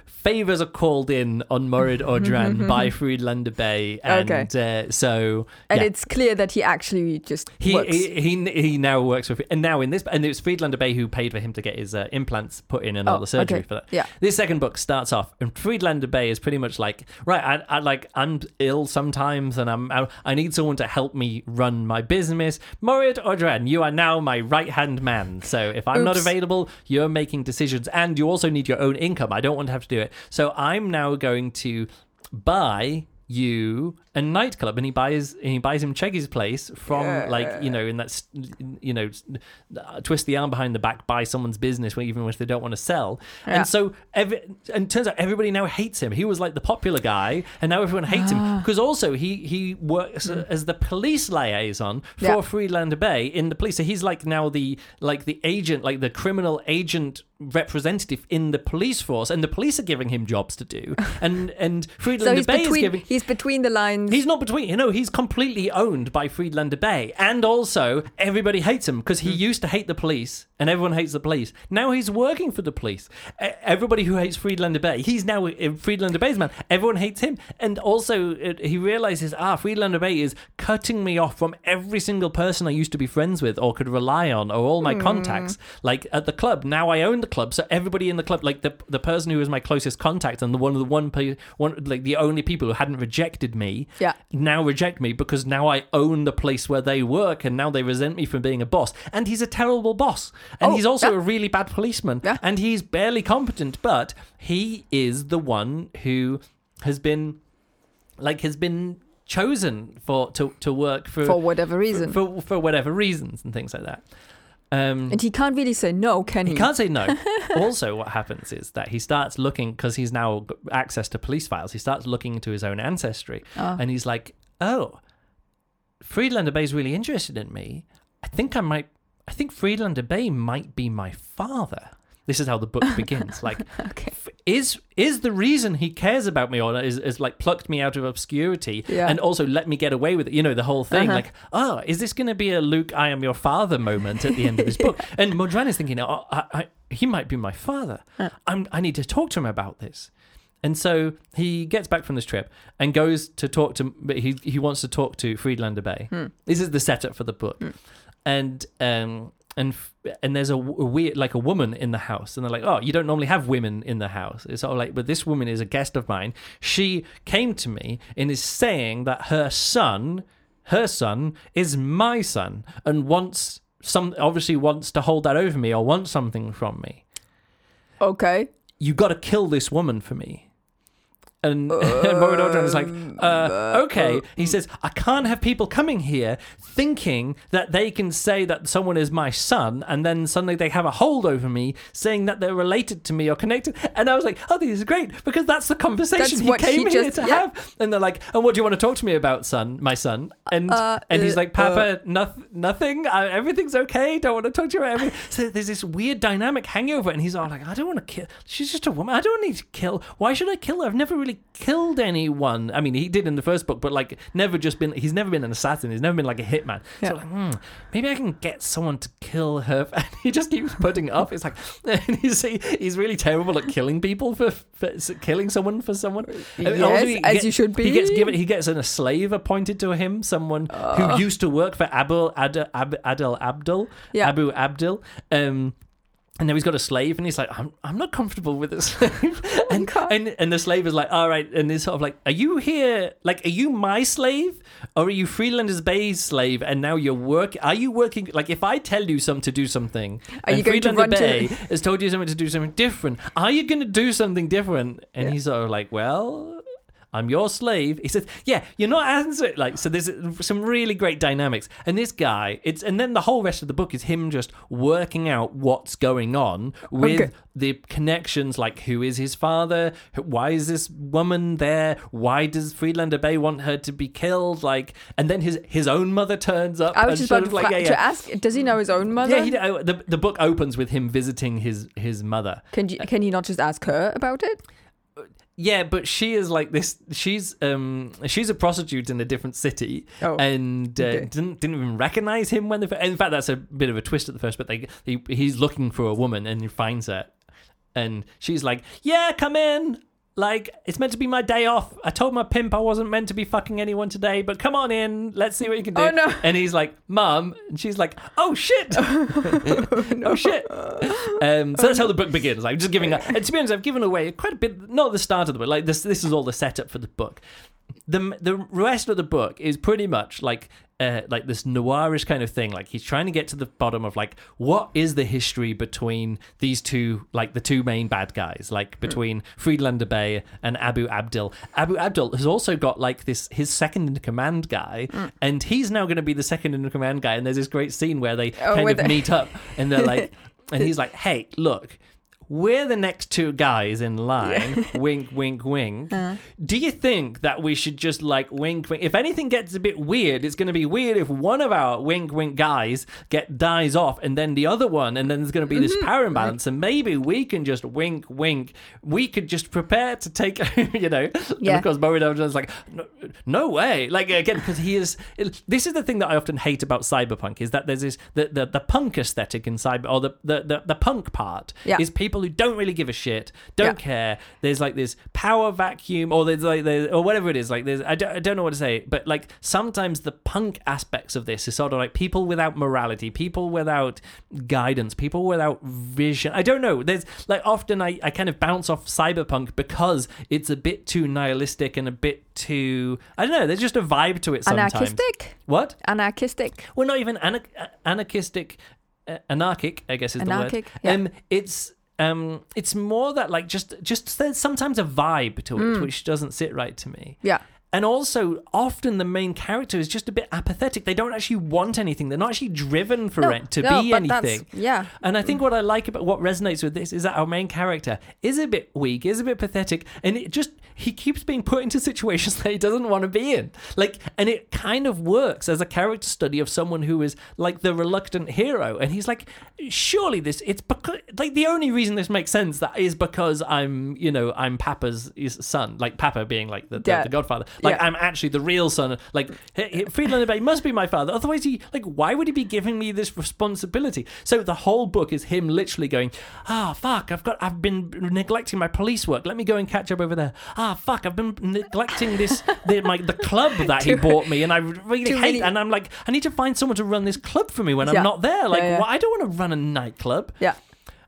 Favors are called in on Murad Audran by Friedlander Bey, and uh, so and it's clear that he actually just He, works. he he he now works for and now in this and it was Friedlander Bey who paid for him to get his uh, implants put in and all Oh, the surgery okay. for that. Yeah. This second book starts off and Friedlander Bay is pretty much like right. I, I like I'm ill sometimes and I'm I, I need someone to help me run my business. Morid Audran, you are now my right hand man. So if I'm not available, you're making decisions and you also need your own income. I don't want have to do it. So I'm now going to buy you a nightclub and he buys he buys him Chiri's place from like you know in that you know uh, twist the arm behind the back buy someone's business when- even if they don't want to sell Yeah. and so every, and turns out everybody now hates him he was like the popular guy and now everyone hates him because also he he works as the police liaison for Yeah. Friedlander Bey in the police so he's like now the like the agent like the criminal agent representative in the police force and the police are giving him jobs to do and and so Friedlander he's Bey is between giving he's between the lines. He's not between, you know, he's completely owned by Friedlander Bey. And also, everybody hates him because he used to hate the police and everyone hates the police. Now he's working for the police. Everybody who hates Friedlander Bey, he's now Friedlander Bey's man. Everyone hates him. And also, he realizes, ah, Friedlander Bey is cutting me off from every single person I used to be friends with or could rely on or all my contacts. Like at the club, now I own the club. So everybody in the club, like the, the person who was my closest contact and the one of the one, one like the only people who hadn't rejected me Yeah. now reject me because now I own the place where they work and now they resent me for being a boss. And he's a terrible boss. And Oh, he's also yeah. a really bad policeman. Yeah. And he's barely competent, but he is the one who has been like has been chosen for to, to work for for whatever reason. for, for whatever reasons and things like that. Um, and he can't really say no, can he? he can't say no. also, what happens is that he starts looking because he's now got access to police files. He starts looking into his own ancestry, Oh. and he's like, "Oh, Friedlander Bey's really interested in me. I think I might. I think Friedlander Bey might be my father." This is how the book begins. Like, Okay. is is the reason he cares about me or is, is like plucked me out of obscurity Yeah. and also let me get away with it? You know, the whole thing. Uh-huh. Like, oh, is this going to be a Luke, I am your father moment at the end of this book? And Audran is thinking, oh, I, I, he might be my father. I'm, I need to talk to him about this. And so he gets back from this trip and goes to talk to. But he he wants to talk to Friedlander Bey. Hmm. This is the setup for the book, and um and f- and there's a, w- a weird like a woman in the house, and they're like, oh, you don't normally have women in the house. It's sort of like, but this woman is a guest of mine. She came to me and is saying that her son, her son, is my son, and wants some obviously wants to hold that over me or wants something from me Okay. you got to kill this woman for me. And, and Marid Audran is like, uh, okay. He says, I can't have people coming here thinking that they can say that someone is my son, and then suddenly they have a hold over me saying that they're related to me or connected. And I was like, oh, this is great because that's the conversation That's he came he here just- to yeah. have. And they're like, and what do you want to talk to me about, son, my son? And Uh, and he's uh, like, Papa, noth- nothing. Uh, everything's okay. Don't want to talk to you about everything. So there's this weird dynamic hangover, and he's all like, I don't want to kill. She's just a woman. I don't need to kill. Why should I kill her? I've never really killed anyone. I mean, he did in the first book, but like, never just been. He's never been an assassin. He's never been like a hitman. Yeah. So like, hmm, maybe I can get someone to kill her. And he just keeps putting it off. It's like, and he's he's really terrible at killing people for, for killing someone for someone. Yes, also he as you should be. He gets given. He gets an, a slave appointed to him. Someone who used to work for Abu Ad, Ab, Adel Abdul. Yeah. Abu Abdul. Um, and now he's got a slave, and he's like, "I'm, I'm not comfortable with this slave." Oh and, and and the slave is like, "All right," and he's sort of like, "Are you here? Like, are you my slave, or are you Friedlander Bey's slave? And now you're work? Are you working? Like, if I tell you some to do something, Are and you going to Friedlander to- Bey has told you something to do something different, are you going to do something different?" And he's sort of like, "Well." I'm your slave. He says, "Yeah, you're not answering." Like, so there's some really great dynamics, and this guy, it's and then the whole rest of the book is him just working out what's going on with Okay. the connections, like who is his father, why is this woman there, why does Friedlander Bey want her to be killed, like, and then his his own mother turns up. I was just about to, like, fra- yeah, to ask. Does he know his own mother? Yeah, he, uh, the the book opens with him visiting his his mother. can you, can he not just ask her about it? Yeah, but she is like this. She's um she's a prostitute in a different city, Oh, and uh, okay. didn't didn't even recognize him when they. In fact, that's a bit of a twist at the first. But they he, he's looking for a woman and he finds her, and she's like, "Yeah, come in." Like it's meant to be my day off. I told my pimp I wasn't meant to be fucking anyone today, but come on in. Let's see what you can do. Oh, no. And he's like, "Mum," and she's like, "Oh shit." oh shit. Um, so that's how the book begins. Like just giving, up. and to be honest, I've given away quite a bit. Not the start of the book. Like this, this is all the setup for the book. The the rest of the book is pretty much like. Uh, like this noirish kind of thing. Like he's trying to get to the bottom of like what is the history between these two like the two main bad guys? Like between Friedlander Bey and Abu Abdul Abu Abdul has also got like this his second in command guy and he's now going to be the second in command guy and there's this great scene where they Oh, kind of they- meet up and they're like and he's like hey look we're the next two guys in line. wink, wink, wink. Uh. Do you think that we should just like wink, wink? If anything gets a bit weird, it's going to be weird if one of our wink, wink guys get dies off, and then the other one, and then there's going to be this Mm-hmm. power imbalance, and maybe we can just wink, wink. We could just prepare to take, you know. Yeah. Course, Murray is like, no, no way. Like again, because he is. This is the thing that I often hate about cyberpunk is that there's this the the, the punk aesthetic in cyber or the the the, the punk part Yeah. is people who don't really give a shit, don't Yeah. care. There's like this power vacuum, or there's like there's, or whatever it is. Like there's I don't, I don't know what to say, but like sometimes the punk aspects of this is sort of like people without morality, people without guidance, people without vision. I don't know. There's like often I I kind of bounce off cyberpunk because it's a bit too nihilistic and a bit too I don't know. There's just a vibe to it sometimes. Anarchistic? What? Anarchistic? Well, not even anar- anarchistic, uh, anarchic. I guess is Anarchic, the word. yeah. Um, it's um, it's more that like just just there's sometimes a vibe to it Hmm. which doesn't sit right to me. Yeah. And also, often the main character is just a bit apathetic. They don't actually want anything. They're not actually driven for No, it to no, be anything. yeah. And I think what I like about what resonates with this is that our main character is a bit weak, is a bit pathetic, and it just he keeps being put into situations that he doesn't want to be in. Like, and it kind of works as a character study of someone who is like the reluctant hero. And he's like, surely this it's because like the only reason this makes sense that is because I'm you know I'm Papa's son, like Papa being like the, the, Yeah. the Godfather. Like Yeah. I'm actually the real son. Like Friedlander Bey must be my father. Otherwise, he like why would he be giving me this responsibility? So the whole book is him literally going, ah fuck, I've got I've been neglecting my police work. Let me go and catch up over there. Ah fuck, I've been neglecting this the my the club that he bought me, and I really hate. many- And I'm like, I need to find someone to run this club for me when Yeah. I'm not there. Like, Yeah, why I don't want to run a nightclub. Yeah.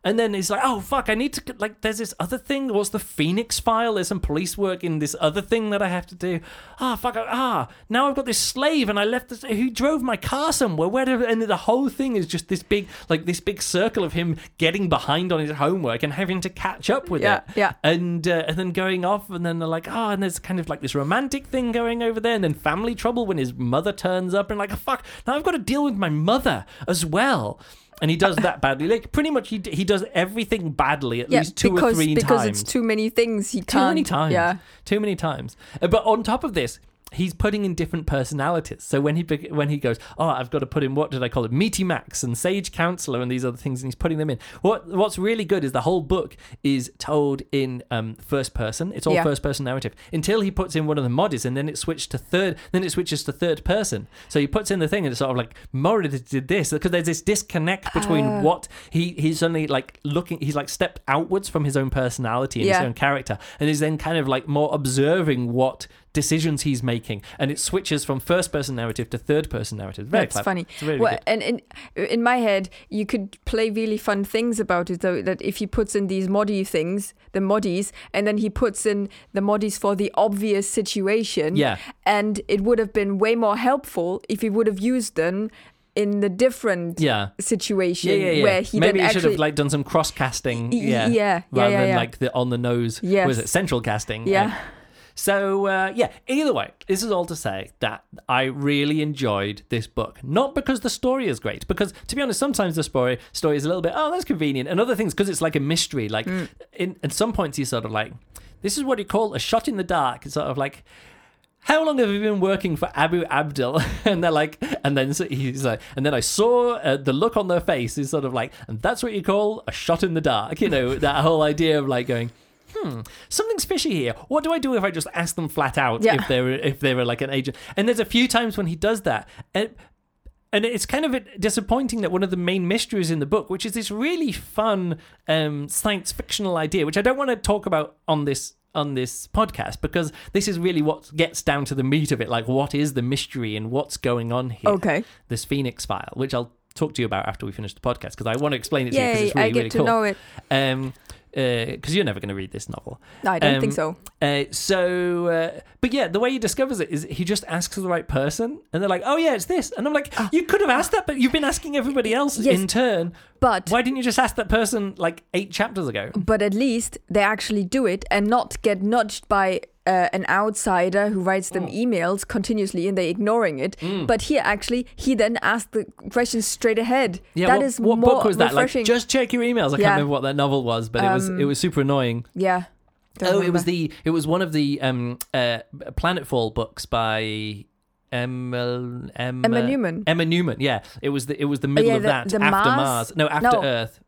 And then he's like, oh, fuck, I need to, like, there's this other thing. What's the Phoenix file? There's some police work in this other thing that I have to do. Ah, fuck, ah, now I've got this slave and I left this, who drove my car somewhere. Where did, and the whole thing is just this big, like, this big circle of him getting behind on his homework and having to catch up with Yeah, it. yeah. And, uh, and then going off, and then they're like, oh, and there's kind of like this romantic thing going over there, and then family trouble when his mother turns up, and like, fuck, now I've got to deal with my mother as well. And he does that badly. Like pretty much, he d- he does everything badly at Yeah, least two because or three because times. it's too many things he Too can't. many times. Yeah. Too many times. Uh, But on top of this, he's putting in different personalities. So when he when he goes, oh, I've got to put in what did I call it, Meaty Max and Sage Counselor and these other things, and he's putting them in. What what's really good is the whole book is told in um, first person. It's all Yeah. first person narrative until he puts in one of the moddies, and then it switched to third. Then it switches to third person. So he puts in the thing, and it's sort of like Murray did this because there's this disconnect between Ah. what he he's suddenly like looking. He's like stepped outwards from his own personality and his own character, and is then kind of like more observing what decisions he's making, and it switches from first person narrative to third person narrative. Very That's clever. funny. It's really well, good. and in in my head, you could play really fun things about it. Though that if he puts in these moddy things, the moddies, and then he puts in the moddies for the obvious situation. Yeah. And it would have been way more helpful if he would have used them in the different Yeah. situation Yeah, yeah, yeah. where he Maybe he should have like done some cross casting. Yeah, yeah, yeah, rather yeah, than yeah. like the on the nose. Yes. Was it central casting? yeah. So uh, yeah, either way, this is all to say that I really enjoyed this book. Not because the story is great, because to be honest, sometimes the story story is a little bit oh that's convenient, and other things because it's like a mystery. Like in at some points he's sort of like this is what you call a shot in the dark. It's sort of like how long have you been working for Abu Abdul? And they're like, and then so he's like, and then I saw uh, the look on their face is sort of like, and that's what you call a shot in the dark. You know, that whole idea of like going, hmm, something's fishy here. What do I do if I just ask them flat out Yeah. if they're if they were like an agent? And there's a few times when he does that, and and it's kind of disappointing that one of the main mysteries in the book, which is this really fun um, science fictional idea, which I don't want to talk about on this on this podcast because this is really what gets down to the meat of it. Like, what is the mystery and what's going on here? Okay. This Phoenix file, which I'll talk to you about after we finish the podcast because I want to explain it to you because it's really, I get really to cool. know it. Um, because you're never going to read this novel. I don't Um, think so. Uh, so, uh, but yeah, the way he discovers it is he just asks the right person, and they're like, "Oh yeah, it's this," and I'm like, "You could have asked that, but you've been asking everybody else Ah. Yes. in turn. But Why didn't you just ask that person like eight chapters ago?" but at least they actually do it and not get nudged by uh, an outsider who writes them Mm. emails continuously and they're ignoring it. But here actually he then asked the questions straight ahead. Yeah, that what, is what book was that? Like, just check your emails. I can't remember what that novel was, but it was Um, it was super annoying. yeah. Oh, it was the it was one of the um uh Planetfall books by Emma Emma, Emma Newman. Emma Newman, yeah. It was the it was the middle yeah, of the- that the after Mars? Mars. No, after No. Earth.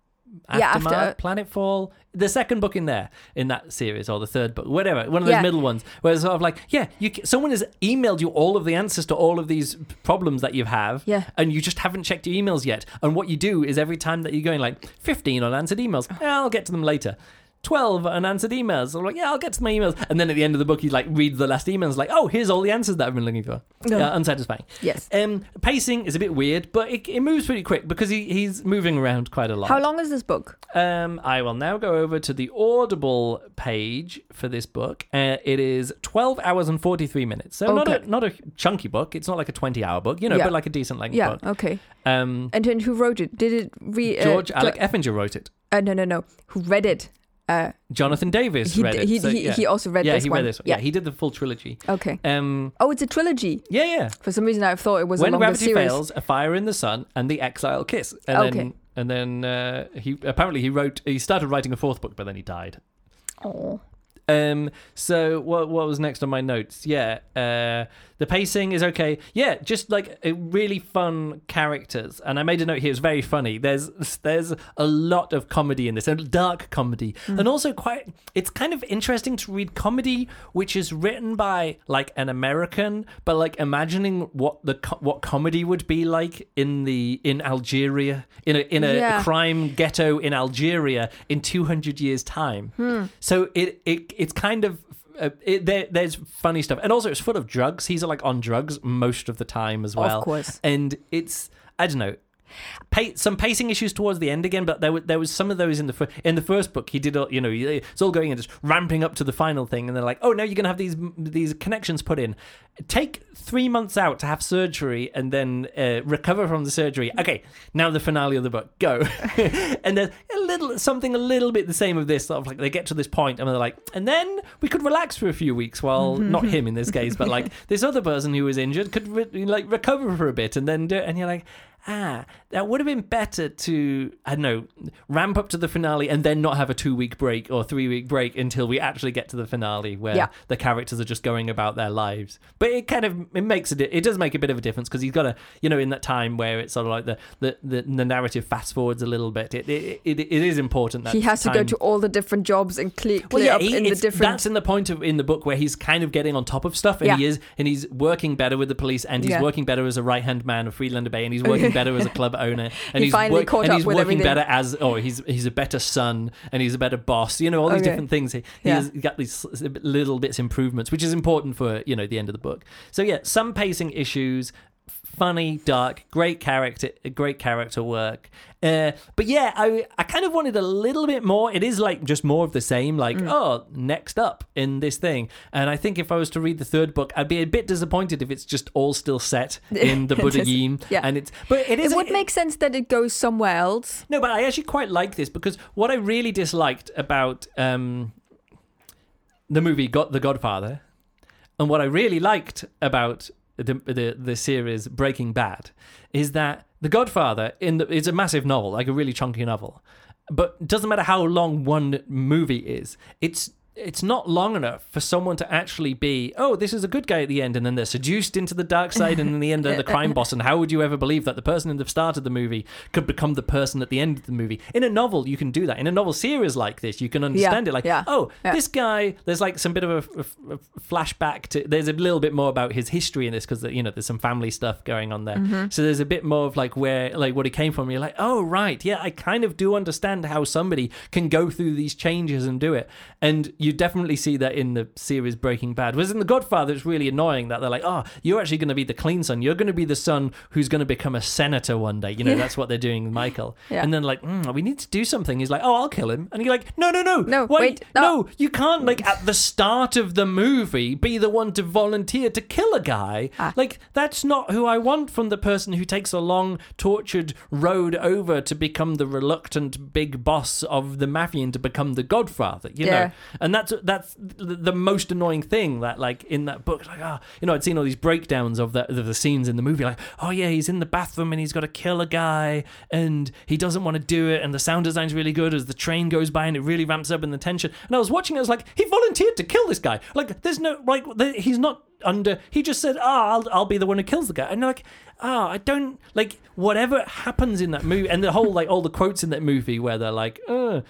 After Yeah, after Planetfall, the second book in there in that series or the third book, whatever, one of those Yeah. middle ones, where it's sort of like, yeah, you someone has emailed you all of the answers to all of these problems that you have, Yeah. and you just haven't checked your emails yet. And what you do is every time that you're going like 15 unanswered emails, I'll get to them later. 12 unanswered emails. I'm like, yeah, I'll get to my emails. And then at the end of the book, you like read the last emails, like, oh, here's all the answers that I've been looking for. No. Uh, unsatisfying. Yes. Um, pacing is a bit weird, but it, it moves pretty quick because he, he's moving around quite a lot. How long is this book? Um, I will now go over to the Audible page for this book. Uh, it is 12 hours and 43 minutes. So not a not a chunky book. It's not like a 20 hour book, you know, Yeah. but like a decent length Yeah. book. Okay. Um, And then who wrote it? Did it re? George uh, Alec Effinger wrote it. uh, no, no, no. Who read it? Uh, Jonathan Davis he, read it. he, so, he, yeah. he also read yeah, this he one. read this. Yeah. he did the full trilogy. Okay. Um, Oh, it's a trilogy. yeah, yeah. For some reason, I thought it was when a longer gravity series. fails, a fire in the sun, and the exile kiss. And Okay. then and then uh, he apparently he wrote he started writing a fourth book, but then he died. Oh. Um. So what what was next on my notes? Yeah. Uh. The pacing is okay. Yeah. Just like really fun characters, and I made a note here. It's very funny. There's there's a lot of comedy in this, and dark comedy, and also quite. It's kind of interesting to read comedy which is written by like an American, but like imagining what the what comedy would be like in the in Algeria in a in a Yeah. crime ghetto in Algeria in 200 years time. Hmm. So it it it's kind of uh, it, there, there's funny stuff, and also it's full of drugs. He's like on drugs most of the time as well. Of course. and it's I don't know. Pa- some pacing issues towards the end again, but there was there was some of those in the fir- in the first book. He did all you know it's all going and just ramping up to the final thing, and they're like, oh now you're gonna have these these connections put in. Take three months out to have surgery and then uh, recover from the surgery. Okay, now the finale of the book, go. and there's a little something a little bit the same of this. Sort of like they get to this point and they're like, and then we could relax for a few weeks. Well, not him in this case, but like this other person who was injured could re- like recover for a bit and then do it. And you're like, ah, that would have been better to I don't know ramp up to the finale and then not have a two week break or three week break until we actually get to the finale where Yeah. the characters are just going about their lives. But it kind of it makes a it does make a bit of a difference because he's got a you know in that time where it's sort of like the the, the, the narrative fast forwards a little bit. It it, it, it is important that He has to go to all the different jobs and clear, well, yeah, up he- in the different. That's in the point of in the book where he's kind of getting on top of stuff, and Yeah. he is, and he's working better with the police, and he's working better as a right hand man of Friedlander Bey, and he's working better as a club owner, and He he's finally caught and up he's with working everything. better as oh he's he's a better son, and he's a better boss. You know all these Okay. different things. He, Yeah. he's got these little bits improvements, which is important for you know the end of the book. So yeah, some pacing issues. Funny, dark, great character, great character work. Uh, but yeah, I I kind of wanted a little bit more. It is like just more of the same. Like Mm. oh, next up in this thing. And I think if I was to read the third book, I'd be a bit disappointed if it's just all still set in the Budayeen. yeah. And it's but it is it would make sense that it goes somewhere else. no, but I actually quite like this because what I really disliked about um, the movie got The Godfather And what I really liked about the the, the series Breaking Bad is that The Godfather in the it's a massive novel, like a really chunky novel. But doesn't matter how long one movie is, it's it's not long enough for someone to actually be, oh, this is a good guy at the end, and then they're seduced into the dark side, and in the end, they're the crime boss. And how would you ever believe that the person in the start of the movie could become the person at the end of the movie? In a novel, you can do that. In a novel series like this, you can understand it. Like, yeah, oh, yeah. this guy, there's like some bit of a, a- a flashback to. There's a little bit more about his history in this because you know there's some family stuff going on there. Mm-hmm. So there's a bit more of like where like what he came from. You're like, oh right, yeah, I kind of do understand how somebody can go through these changes and do it. And you definitely see that in the series Breaking Bad. Whereas in The Godfather, it's really annoying that they're like, oh, you're actually going to be the clean son. You're going to be the son who's going to become a senator one day. You know, Yeah. that's what they're doing with Michael. Yeah. And then like, mm, we need to do something. He's like, oh, I'll kill him. And you're like, no, no, no, No, wait, wait, no, you can't like at the start of the movie be the one to volunteer to kill a guy. Ah. Like that's not who I want from the person who takes a long tortured road over to become the reluctant big boss of the mafia and to become the godfather, you know. Yeah. And that's that's the, most annoying thing that like in that book like ah, you know, I'd seen all these breakdowns of the the scenes in the movie like, oh yeah, he's in the bathroom and he's got to kill a guy and he doesn't want to do it and the sound design's really good as the train goes by and it really ramps up in the tension. And I was watching it, I was like, he volunteered to kill this guy. Like, there's no like, he's not under. He just said, ah, I'll I'll be the one who kills the guy. And like, ah, I don't like whatever happens in that movie and the whole like all the quotes in that movie where they're like, uh.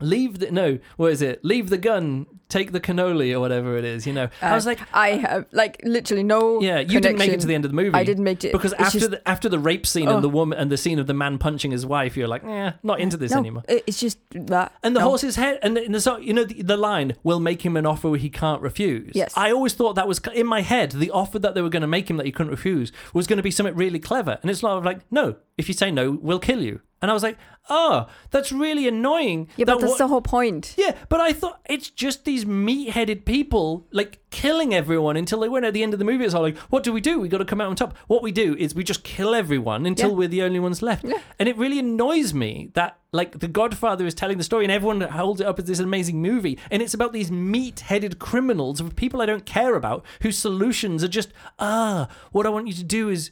Leave the no, what is it? Leave the gun, take the cannoli or whatever it is. You know, I was Uh, like, I have like literally no. yeah, you didn't make it to the end of the movie. I didn't make it because it's after just- the after the rape scene Oh. and the woman and the scene of the man punching his wife, you're like, eh, not into this no, anymore. It's just that. And the no. horse's head, and the, and the so- you know the, the line, "Will make him an offer he can't refuse." Yes. I always thought that was in my head. The offer that they were going to make him that he couldn't refuse was going to be something really clever, and it's not like, no, if you say no, we'll kill you. And I was like, oh, that's really annoying. Yeah, but that's what- the whole point. yeah, but I thought it's just these meat-headed people like killing everyone until they went at the end of the movie. It's all like, what do we do? We got to come out on top. What we do is we just kill everyone until Yeah. we're the only ones left. Yeah. And it really annoys me that like the Godfather is telling the story and everyone holds it up as this amazing movie, and it's about these meat-headed criminals of people I don't care about whose solutions are just ah, what I want you to do is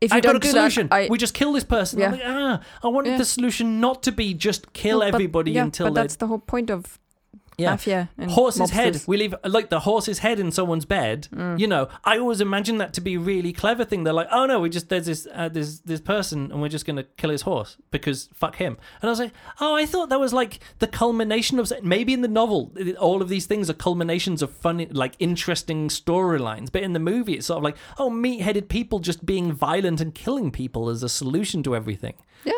If you I've got don't a do solution. that, I, we just kill this person. Yeah. like, ah, I wanted Yeah. the solution not to be just kill No, but- everybody yeah, until But they that's the whole point of yeah. mafia horse's head. We leave like the horse's head in someone's bed. Mm. You know, I always imagine that to be a really clever thing. They're like, oh no, we just there's this uh, there's this person and we're just gonna kill his horse because fuck him. And I was like, oh, I thought that was like the culmination of maybe in the novel all of these things are culminations of funny, like interesting storylines. But in the movie, it's sort of like, oh, meat-headed people just being violent and killing people as a solution to everything. Yeah.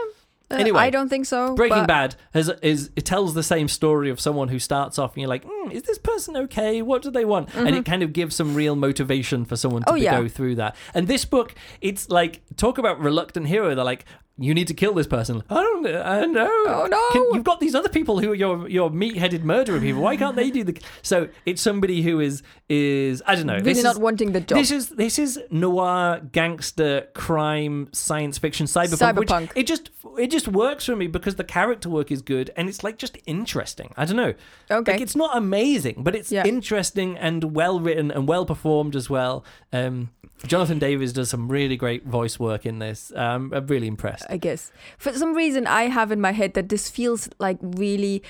Uh, Anyway, I don't think so. Breaking but Bad has, is it tells the same story of someone who starts off and you're like, mm, is this person okay? What do they want? And it kind of gives some real motivation for someone to Mm-hmm. Oh, yeah. go through that. And this book, it's like talk about reluctant hero. They're like. You need to kill this person. I don't I know. Oh, no. Can- you've got these other people who are your your meat-headed murderer people. Why can't they do the? So it's somebody who is is I don't know. really this not is, wanting the job. this is this is noir gangster crime science fiction cyberpunk, Cyberpunk. it just it just works for me because the character work is good and it's like just interesting. I don't know. okay. Like it's not amazing, but it's Yeah. interesting and well written and well performed as well. Um, Jonathan Davis does some really great voice work in this. Um, I'm really impressed. I guess. For some reason, I have in my head that this feels like really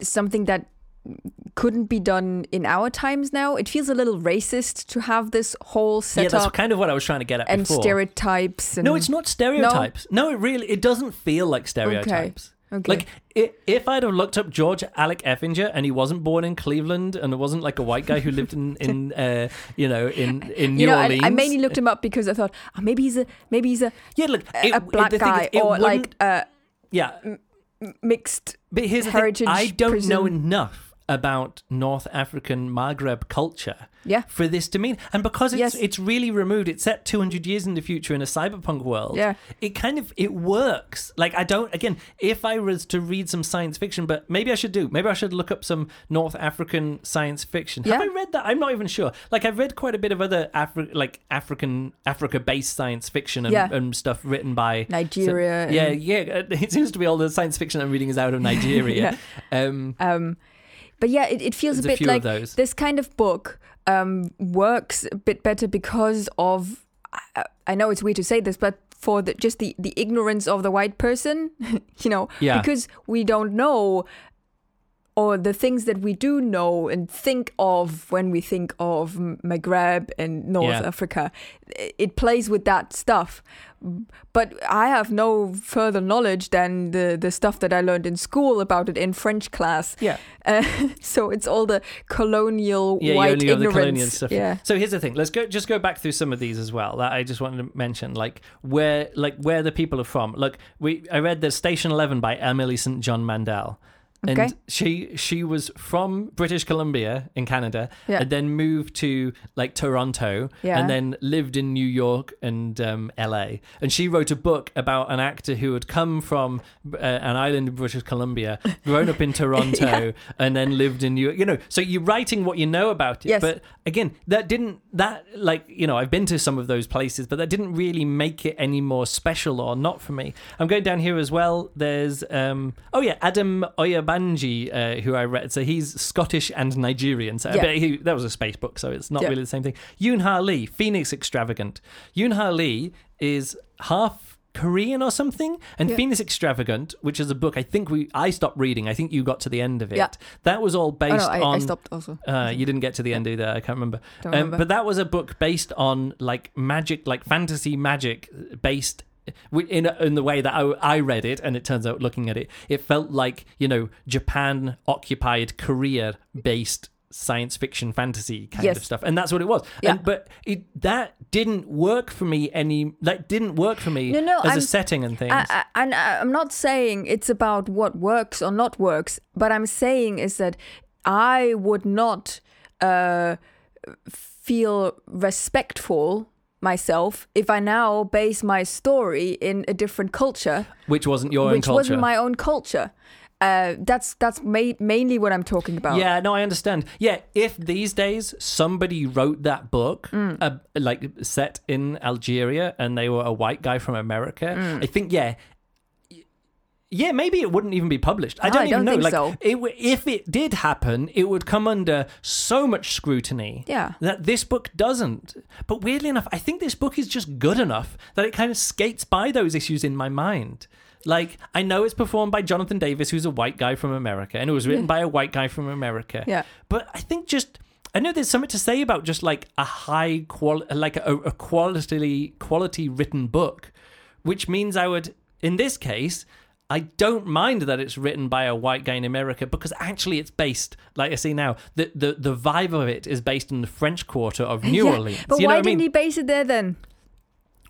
something that couldn't be done in our times now. It feels a little racist to have this whole setup. Yeah, that's kind of what I was trying to get at and before. stereotypes. And, no, it's not stereotypes. No? it really it doesn't feel like stereotypes. Okay. Like i if I'd have looked up George Alec Effinger and he wasn't born in Cleveland and it wasn't like a white guy who lived in in uh, you know in in New you know, I, Orleans. I mainly looked him up because I thought oh, maybe he's a maybe he's a, yeah, look, a, it, a black the thing is, guy or like a yeah. mixed. But here's the heritage thing: I don't know enough about North African Maghreb culture Yeah. for this to mean, and because it's Yes. it's really removed, it's set 200 years in the future in a cyberpunk world. Yeah. it kind of it works. Like I don't again, if I was to read some science fiction, but maybe I should do. Maybe I should look up some North African science fiction. Have I read that? I'm not even sure. Like I've read quite a bit of other Afri- like African Africa-based science fiction and, Yeah. and stuff written by Nigeria. yeah, and- yeah. It seems to be all the science fiction I'm reading is out of Nigeria. um, Um, but yeah, it, it feels There's a bit like this kind of book um, works a bit better because of. I, I know it's weird to say this, but for the, just the, the ignorance of the white person, you know, Yeah. because we don't know or the things that we do know and think of when we think of Maghreb and North Yeah. Africa, it plays with that stuff. But I have no further knowledge than the, the stuff that I learned in school about it in French class. Yeah. Uh, so it's all the colonial Yeah, you white the ignorance. colonial stuff. Yeah. So here's the thing. Let's go just go back through some of these as well. That I just wanted to mention, like where like where the people are from. Look, we I read the Station Eleven by Emily St. John Mandel. And Okay. she she was from British Columbia in Canada, Yeah. and then moved to like Toronto, Yeah. and then lived in New York and um, L.A. And she wrote a book about an actor who had come from uh, an island in British Columbia, grown up in Toronto, Yeah. and then lived in New York. You know, so you're writing what you know about it. Yes. But again, that didn't that like you know I've been to some of those places, but that didn't really make it any more special or not for me. I'm going down here as well. There's um oh yeah Adam Oyebanji, uh, who I read. So he's Scottish and Nigerian. So Yeah. he, that was a space book, so it's not Yeah. really the same thing. Yoon Ha Lee, Phoenix Extravagant. Yoon Ha Lee is half. Korean or something, and Yeah. Phoenix Extravagant, which is a book I think we I stopped reading. I think you got to the end of it. Yeah. That was all Oh, based no, I, on I stopped also. uh, you didn't get to the end either. I can't remember. Don't Um, remember. but that was a book based on like magic, like fantasy magic based. In, in the way that I, I read it, and it turns out looking at it, it felt like you know Japan occupied Korea based science fiction fantasy kind Yes. of stuff, and that's what it was. Yeah. And, but it that didn't work for me any. That didn't work for me No, no, as a I'm- setting and things. I, I, and I'm not saying it's about what works or not works, but I'm saying is that I would not uh, feel respectful myself if I now base my story in a different culture, which wasn't your own which wasn't my own culture. Uh, that's that's ma- mainly what I'm talking about. Yeah, no, I understand. Yeah, if these days somebody wrote that book, Mm. uh, like set in Algeria, and they were a white guy from America, Mm. I think, yeah. Yeah, maybe it wouldn't even be published. I don't I even don't know. think like, so. it, w- if it did happen, it would come under so much scrutiny. Yeah. that this book doesn't. But weirdly enough, I think this book is just good enough that it kind of skates by those issues in my mind. Like, I know it's performed by Jonathan Davis, who's a white guy from America, and it was written by a white guy from America. Yeah. But I think just. I know there's something to say about just like a high quality, like a, a quality, quality written book, which means I would, in this case, I don't mind that it's written by a white guy in America because actually it's based, like I see now, the the, the vibe of it is based in the French Quarter of New Yeah, Orleans. But you know why what I mean? didn't he base it there then?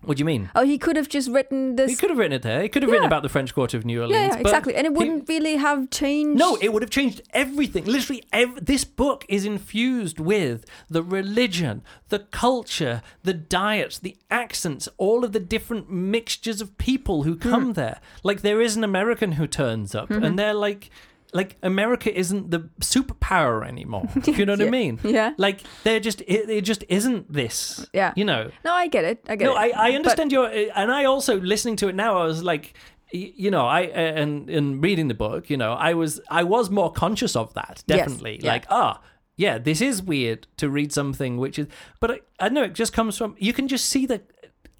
What do you mean? Oh, he could have just written this. He could have written it there. He could have written about the French Quarter of New Orleans. yeah, yeah, exactly. And it wouldn't really have changed. No, it would have changed everything. Literally, ev- this book is infused with the religion, the culture, the diets, the accents, all of the different mixtures of people who come Hmm. there. Like there is an American who turns up, Mm-hmm. and they're like. Like America isn't the superpower anymore. you know what I mean? Yeah. Like they're just it, it just isn't this. Yeah. You know. No, I get it. I get No, it. I, I But- understand your, and I also listening to it now. I was like, you know, I uh, and in reading the book, you know, I was I was more conscious of that. Yes, Definitely, yeah. like ah. Yeah, this is weird to read something which is, but I, I know it just comes from you can just see the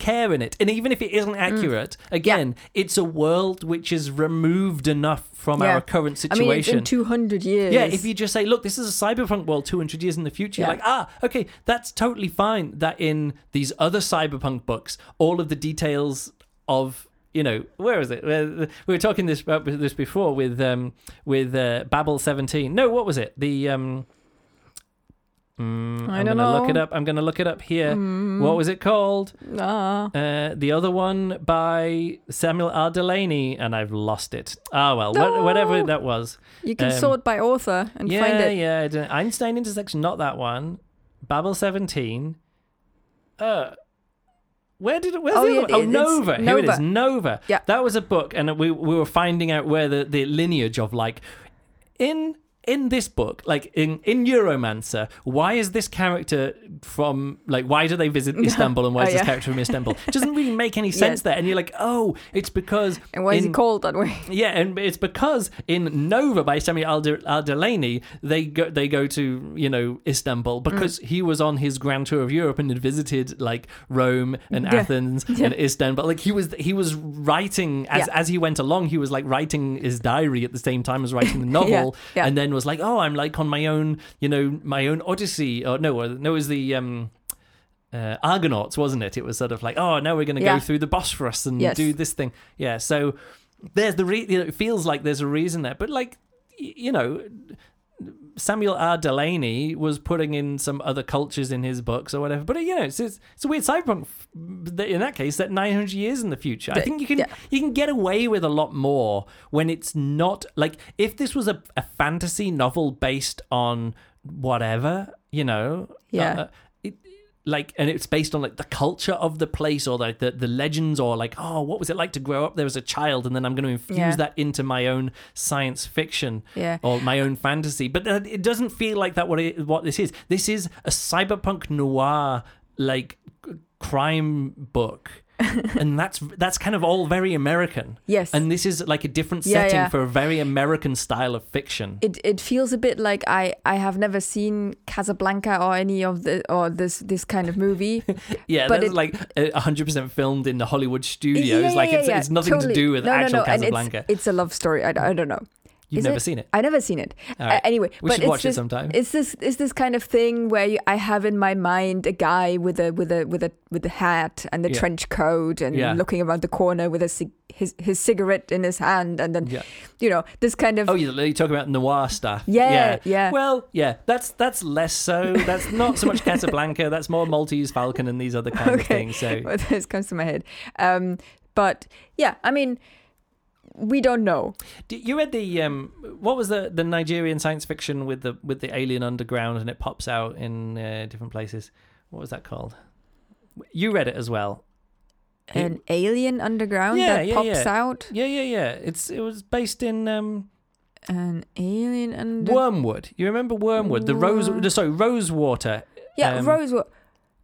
care in it, and even if it Mm. isn't accurate, again, it's a world which is removed enough from Yeah. our current situation. I mean, it's situation. in 200 years. Yeah, if you just say, look, this is a cyberpunk world 200 years in the future, you're Yeah. like, ah, okay, that's totally fine. That in these other cyberpunk books, all of the details of you know where is it we were talking this about this before with um with uh, babel 17 no what was it the um mm, I i'm don't gonna look it up i'm gonna look it up here what was it called Ah. uh, the other one by Samuel R. Delany, and I've lost it. Ah, well, No. wha- whatever that was. You can Um, sort by author and yeah, find it. yeah. Don't- Einstein intersection, not that one. Babel 17. Uh, where did it? Where's Oh, the yeah, other one? Oh, Nova. Here it is. Nova. Nova. Yeah. That was a book, and we we were finding out where the, the lineage of like in in this book, like in in Neuromancer, why is this character from like why do they visit Istanbul and why is Oh, this yeah. character from Istanbul? It doesn't really make any sense Yes. there. And you're like, oh, it's because And why is he called that way? yeah, and it's because in Nova by Samuel Al- Al-Delany, they go they go to you know Istanbul Mm. because he was on his grand tour of Europe and had visited like Rome and Yeah. Athens Yeah. and Istanbul. Like he was he was writing as as he went along. He was like writing his diary at the same time as writing the novel, yeah. and then was like, oh, I'm like on my own, you know, my own Odyssey. Or no, no, it was the. um uh, Argonauts, wasn't it? It was sort of like, oh, now we're going to Yeah. go through the Bosphorus and Yes. do this thing. Yeah, so there's the re- you know, it feels like there's a reason there, but like y- you know, Samuel R. Delany was putting in some other cultures in his books or whatever. But you know, it's it's, it's a weird cyberpunk. In that case, that 900 years in the future, I think you can yeah. you can get away with a lot more when it's not like if this was a, a fantasy novel based on whatever, you know, Yeah. uh, like and it's based on like the culture of the place or like the, the legends or like oh what was it like to grow up there as a child and then i'm going to infuse Yeah. that into my own science fiction Yeah. or my own fantasy but it doesn't feel like that what it, what this is this is a cyberpunk noir like crime book and that's that's kind of all very american Yes. and this is like a different Yeah, setting yeah. for a very american style of fiction it it feels a bit like I I have never seen Casablanca or any of the or this this kind of movie. Yeah, But it's like uh, hundred percent filmed in the Hollywood studios. Yeah, like it's, it's nothing totally. to do with no, actual no, no. Casablanca. it's, it's a love story. I, I don't know. You've is never it? seen it. I never seen it. Right. Uh, anyway, We but should watch it sometime. It's this it's this kind of thing where you, I have in my mind a guy with a with a with a with a hat and a Yeah. trench coat and Yeah. looking around the corner with a his his cigarette in his hand and then Yeah. you know this kind of Oh, you you talk about noir stuff. Yeah, yeah. Well, yeah, that's that's less so. That's not so much Casablanca. That's more Maltese Falcon and these other kind of things. So what this comes to my head. Um, but yeah, I mean, we don't know. You read the um, what was the the Nigerian science fiction with the with the alien underground and it pops out in uh, different places. What was that called? You read it as well. It- An alien underground Yeah, that yeah, pops yeah. out. Yeah, yeah, yeah. It's it was based in um, An alien under. Wormwood. You remember Wormwood? The rose. Sorry, Rosewater. Yeah, um, Rose.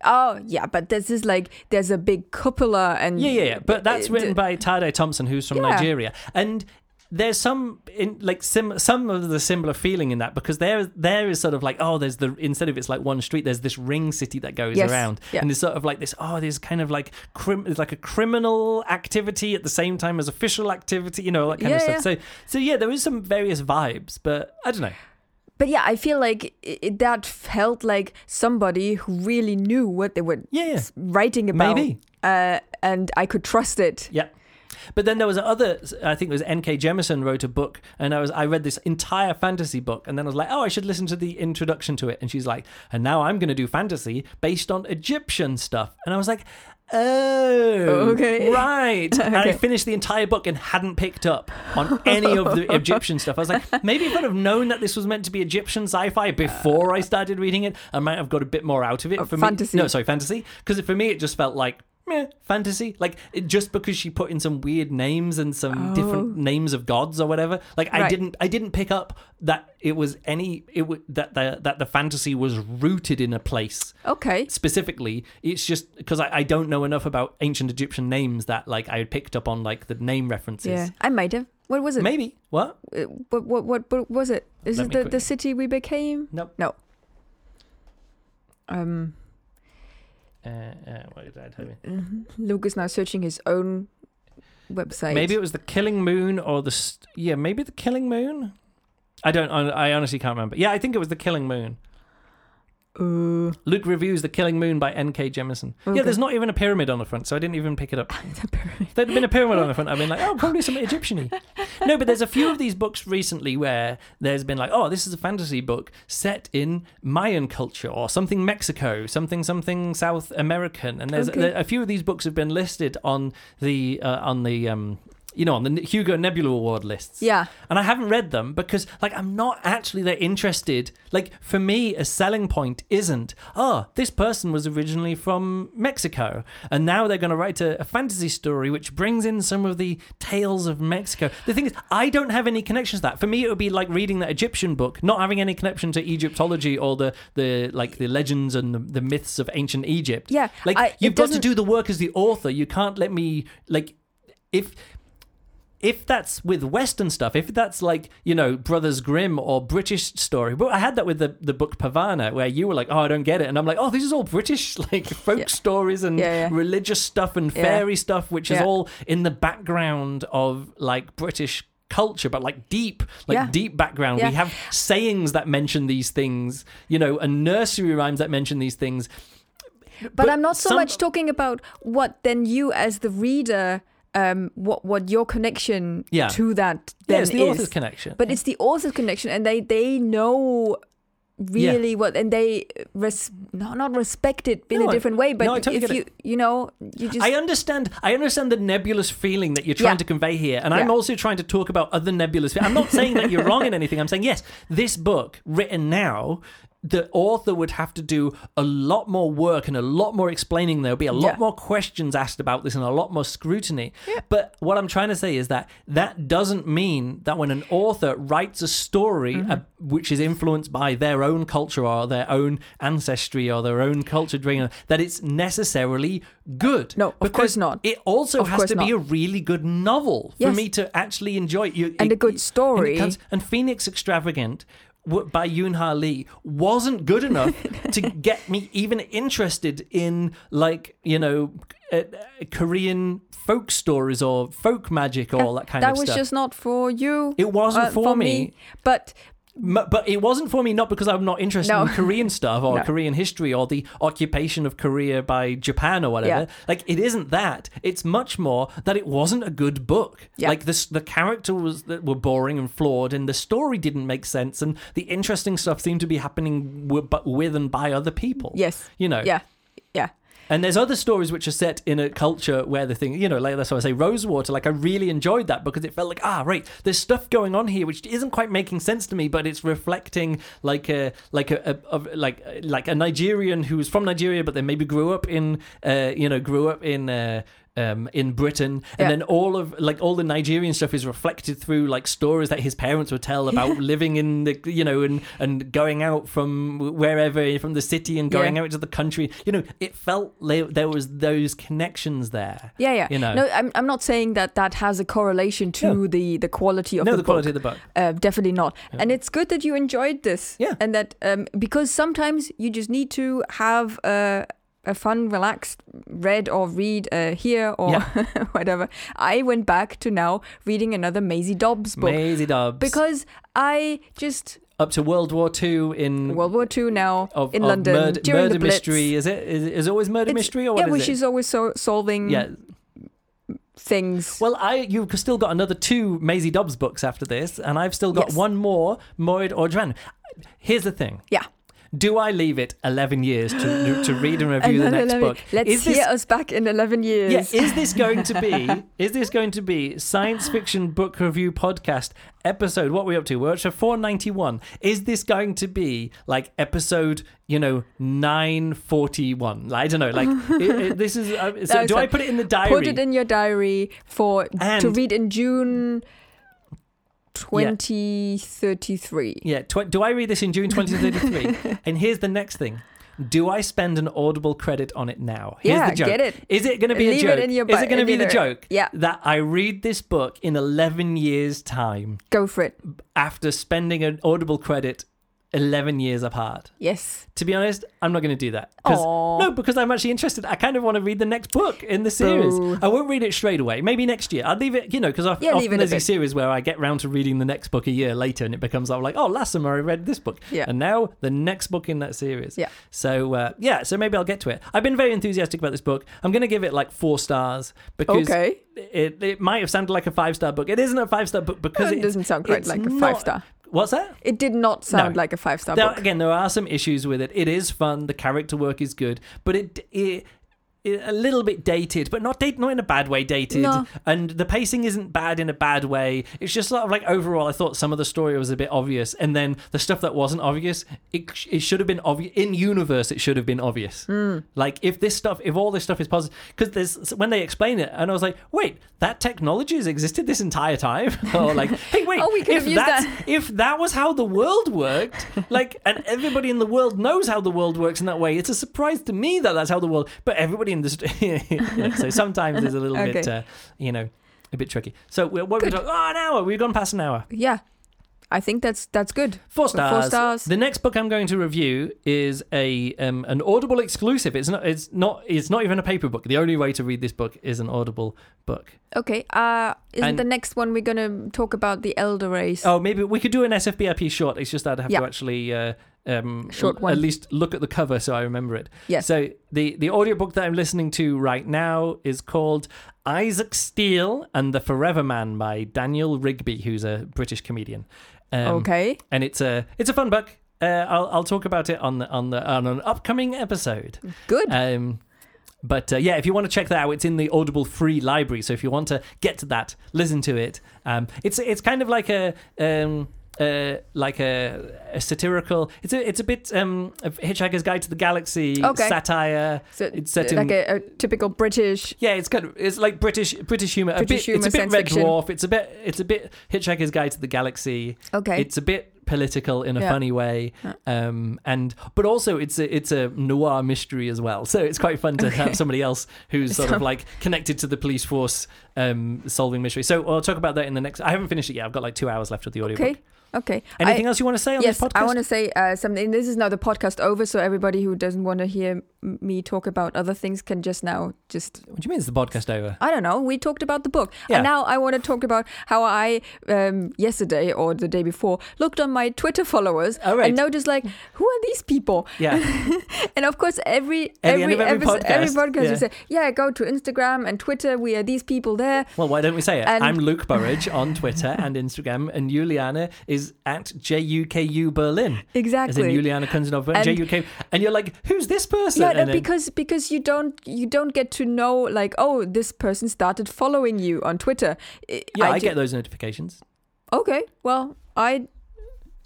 Oh, yeah, but this is like there's a big cupola and Yeah, yeah, yeah. But that's written by Tade Thompson, who's from Yeah. Nigeria, and there's some in like sim- some of the similar feeling in that because there there is sort of like oh there's the instead of it's like one street there's this ring city that goes Yes, around yeah. and there's sort of like this oh there's kind of like crim- like a criminal activity at the same time as official activity you know that kind of Yeah, stuff so so yeah there is some various vibes but I don't know But yeah, I feel like it, that felt like somebody who really knew what they were yeah, yeah. writing about. Maybe. Uh, and I could trust it. Yeah. But then there was other. I think it was N.K. Jemisin wrote a book, and I was I read this entire fantasy book, and then I was like, oh, I should listen to the introduction to it. And she's like, and now I'm going to do fantasy based on Egyptian stuff, and I was like, oh, Okay. right. And I finished the entire book and hadn't picked up on any of the Egyptian stuff. I was like, maybe if I'd have known that this was meant to be Egyptian sci-fi before I started reading it, I might have got a bit more out of it. Uh, for fantasy. me, no, sorry, fantasy. Because for me, it just felt like meh, fantasy. Like it, just because she put in some weird names and some different Oh. names of gods or whatever. Like I didn't, I didn't pick up that it was any it w- that the that the fantasy was rooted in a place Okay. specifically. It's just because I, I don't know enough about ancient Egyptian names that like I had picked up on like the name references. Yeah, I might have. What was it? Maybe what? Uh, What, what, what, what was it? Is Let it the, quick- the city we became? Nope. No. Um, Uh, uh, what did I tell you? mhm. Luke is now searching his own website. Maybe it was the Killing Moon or the st- yeah, maybe the Killing Moon. I don't. I honestly can't remember. Yeah, I think it was the Killing Moon. Uh, Luke reviews The Killing Moon by N.K. Jemisin. Yeah, there's not even a pyramid on the front, so I didn't even pick it up. the pyramid. If there'd been a pyramid on the front, I'd been like, oh, probably some Egyptian No, but there's a few of these books recently where there's been like, oh, this is a fantasy book set in Mayan culture or something Mexico, something something South American, and there's Okay. there, a few of these books have been listed on the uh, on the um, you know, on the Hugo Nebula Award lists. Yeah. And I haven't read them because, like, I'm not actually that interested. Like, for me, a selling point isn't, oh, this person was originally from Mexico, and now they're going to write a, a fantasy story which brings in some of the tales of Mexico. The thing is, I don't have any connections to that. For me, it would be like reading that Egyptian book, not having any connection to Egyptology or the, the like the legends and the, the myths of ancient Egypt. Yeah, like I- you've got to doesn't- do the work as the author. You can't let me like if if that's with Western stuff, if that's like you know Brothers Grimm or British story, but I had that with the the book Pavane, where you were like, "Oh, I don't get it," and I'm like, "Oh, this is all British like folk Yeah. stories and Yeah, yeah. religious stuff and fairy stuff, which is all in the background of like British." culture but like deep like Yeah. deep background Yeah. we have sayings that mention these things you know and nursery rhymes that mention these things but, I'm not so some- much talking about what then you as the reader um what what your connection Yeah. to that yeah it's the is author's connection but it's the author's connection and they they know really what and they res- no, not respect it in No, a different way but no, totally if you you know you just I understand. I understand the nebulous feeling that you're trying Yeah. to convey here, and I'm also trying to talk about other nebulous. I'm not saying that you're wrong in anything. I'm saying yes, this book written now. The author would have to do a lot more work and a lot more explaining. There'll be a lot Yeah. more questions asked about this and a lot more scrutiny. But what I'm trying to say is that that doesn't mean that when an author writes a story Mm-hmm. uh, which is influenced by their own culture or their own ancestry or their own culture, that it's necessarily good. No, of Because course not. It also Of has to be a really good novel for me to actually enjoy it. You, And it- a good story. And, comes- and Phoenix Extravagant by Yoon Ha Lee wasn't good enough to get me even interested in like you know uh, uh, Korean folk stories or folk magic or all that kind that of stuff. That was just not for you It wasn't uh, for me. but M- But it wasn't for me, not because I'm not interested No. in Korean stuff or No. Korean history or the occupation of Korea by Japan or whatever. Yeah. Like, it isn't that. It's much more that it wasn't a good book. Yeah. Like, this, the character was that were boring and flawed, and the story didn't make sense, and the interesting stuff seemed to be happening w- but with and by other people. yes You know. yeah yeah And there's other stories which are set in a culture where the thing, you know, like that's why I say Rosewater. Like I really enjoyed that because it felt like ah, right, there's stuff going on here which isn't quite making sense to me, but it's reflecting like a like a, a of like like a Nigerian who was from Nigeria, but then maybe grew up in uh, you know grew up in. Uh, um, in Britain, and Yeah. then all of like all the Nigerian stuff is reflected through like stories that his parents would tell about living in the you know and and going out from wherever from the city and going Yeah. out to the country. You know, it felt like there was those connections there. yeah yeah You know. no I'm, I'm not saying that that has a correlation to No. the the quality of no, the, the book. quality of the book. Uh, definitely not. And it's good that you enjoyed this. Yeah. And that um, because sometimes you just need to have a, a fun, relaxed read or read uh, here or whatever. I went back to now reading another Maisie Dobbs book Maisie Dobbs. because I just up to World War Two in World War II now of, in of London murder, during murder the Blitz. mystery. Is it? Is, is always murder It's- mystery or yeah, which it? is always so solving yeah. things. Well, I you've still got another two Maisie Dobbs books after this, and I've still got Yes. one more, Marid Audran. Here's the thing. yeah. Do I leave it 11 years to to read and review the next 11 book? Let's is this, hear us back in 11 years. Yeah, is this going to be is this going to be science fiction book review podcast episode what are we up to? We're up to 491. Is this going to be like episode, you know, 941? I don't know, like it, it- this is uh, so No, do so I put it in the diary? Put it in your diary for to read in June 2033. Yeah, tw- do I read this in June 2033? and here's the next thing. Do I spend an audible credit on it now? Here's Yeah, the joke. get it. Is it going to be Leave a it joke? in your Is it going to be the joke? Yeah. That I read this book in 11 years' time Go for it. after spending an audible credit 11 years apart. Yes. To be honest, I'm not going to do that. No, because I'm actually interested. I kind of want to read the next book in the series. Boo. I won't read it straight away. Maybe next year. I'll leave it, you know, because Yeah, often it a there's bit. series where I get round to reading the next book a year later and it becomes like, oh, last summer I read this book. Yeah. And now the next book in that series. Yeah. So, uh, yeah, so maybe I'll get to it. I've been very enthusiastic about this book. I'm going to give it like four stars because Okay. it, it might have sounded like a five star book. It isn't a five star book because it doesn't sound quite like a five star. What's that? It did not sound No. like a five star book. again, there are some issues with it. It is fun. The character work is good, but it it a little bit dated, but not date, not in a bad way dated. No. And the pacing isn't bad in a bad way. It's just sort of like overall, I thought some of the story was a bit obvious, and then the stuff that wasn't obvious, it it should have been obvious in universe. It should have been obvious. Hmm. Like if this stuff, if all this stuff is positive, because there's when they explain it, and I was like, wait, that technology has existed this entire time, or like, hey, wait, Oh, we could if have that's that. if that was how the world worked, like, and everybody in the world knows how the world works in that way, it's a surprise to me that that's how the world. But everybody in the st- so sometimes there's a little bit, uh, you know, a bit tricky. So what we talking? Oh, an hour. We've gone past an hour. Yeah, I think that's that's good. Four stars. Four stars. The next book I'm going to review is a um, an Audible exclusive. It's not. It's not. It's not even a paper book. The only way to read this book is an Audible book. Okay. Uh, isn't And- the next one we're gonna talk about the elder race? Oh, maybe we could do an SFBRP short. It's just that I'd have Yeah. to actually uh, um, Short at least look at the cover so I remember it. Yes. So the the audiobook that I'm listening to right now is called Isaac Steele and the Forever Man by Daniel Rigby, who's a British comedian. Um, okay. and it's a it's a fun book. Uh, I'll I'll talk about it on the on the on an upcoming episode. Good. Um, but uh, yeah, if you want to check that out, it's in the Audible free library. So if you want to get to that, listen to it. Um, it's it's kind of like a um, uh, like a, a satirical. It's a it's a bit um, of Hitchhiker's Guide to the Galaxy Okay. satire. so it's set like in- a, a typical British. Yeah, it's kind of it's like British British humor. British a bit, it's a bit Red fiction. Dwarf. It's a bit it's a bit Hitchhiker's Guide to the Galaxy. Okay. It's a bit political in a Yeah. funny way, Yeah. um, and but also it's a it's a noir mystery as well. So it's quite fun to Okay. have somebody else who's sort So- of like connected to the police force um, solving mystery. So I'll talk about that in the next. I haven't finished it yet. I've got like two hours left of the audiobook. okay. Okay. Anything I, else you want to say on yes, this podcast? I want to say uh, something. This is now the podcast over, so everybody who doesn't want to hear me talk about other things can just now just What do you mean? Is the podcast over? I don't know. We talked about the book, Yeah. and now I want to talk about how I um, yesterday or the day before looked on my Twitter followers Oh, right. and noticed like who are these people? Yeah. And of course, every At the end every of every episode- every podcast, podcast yeah. you say, yeah, go to Instagram and Twitter. We are these people there. Well, why don't we say it? And- I'm Luke Burridge on Twitter and Instagram, and Juliana is at JUKU Berlin. As in Exactly. Juliana Kunzenov, And- JUK. And you're like, who's this person? Yeah, no, and then- because because you don't you don't get to know like oh this person started following you on Twitter. I- yeah, I, ju- get those notifications. Okay, well I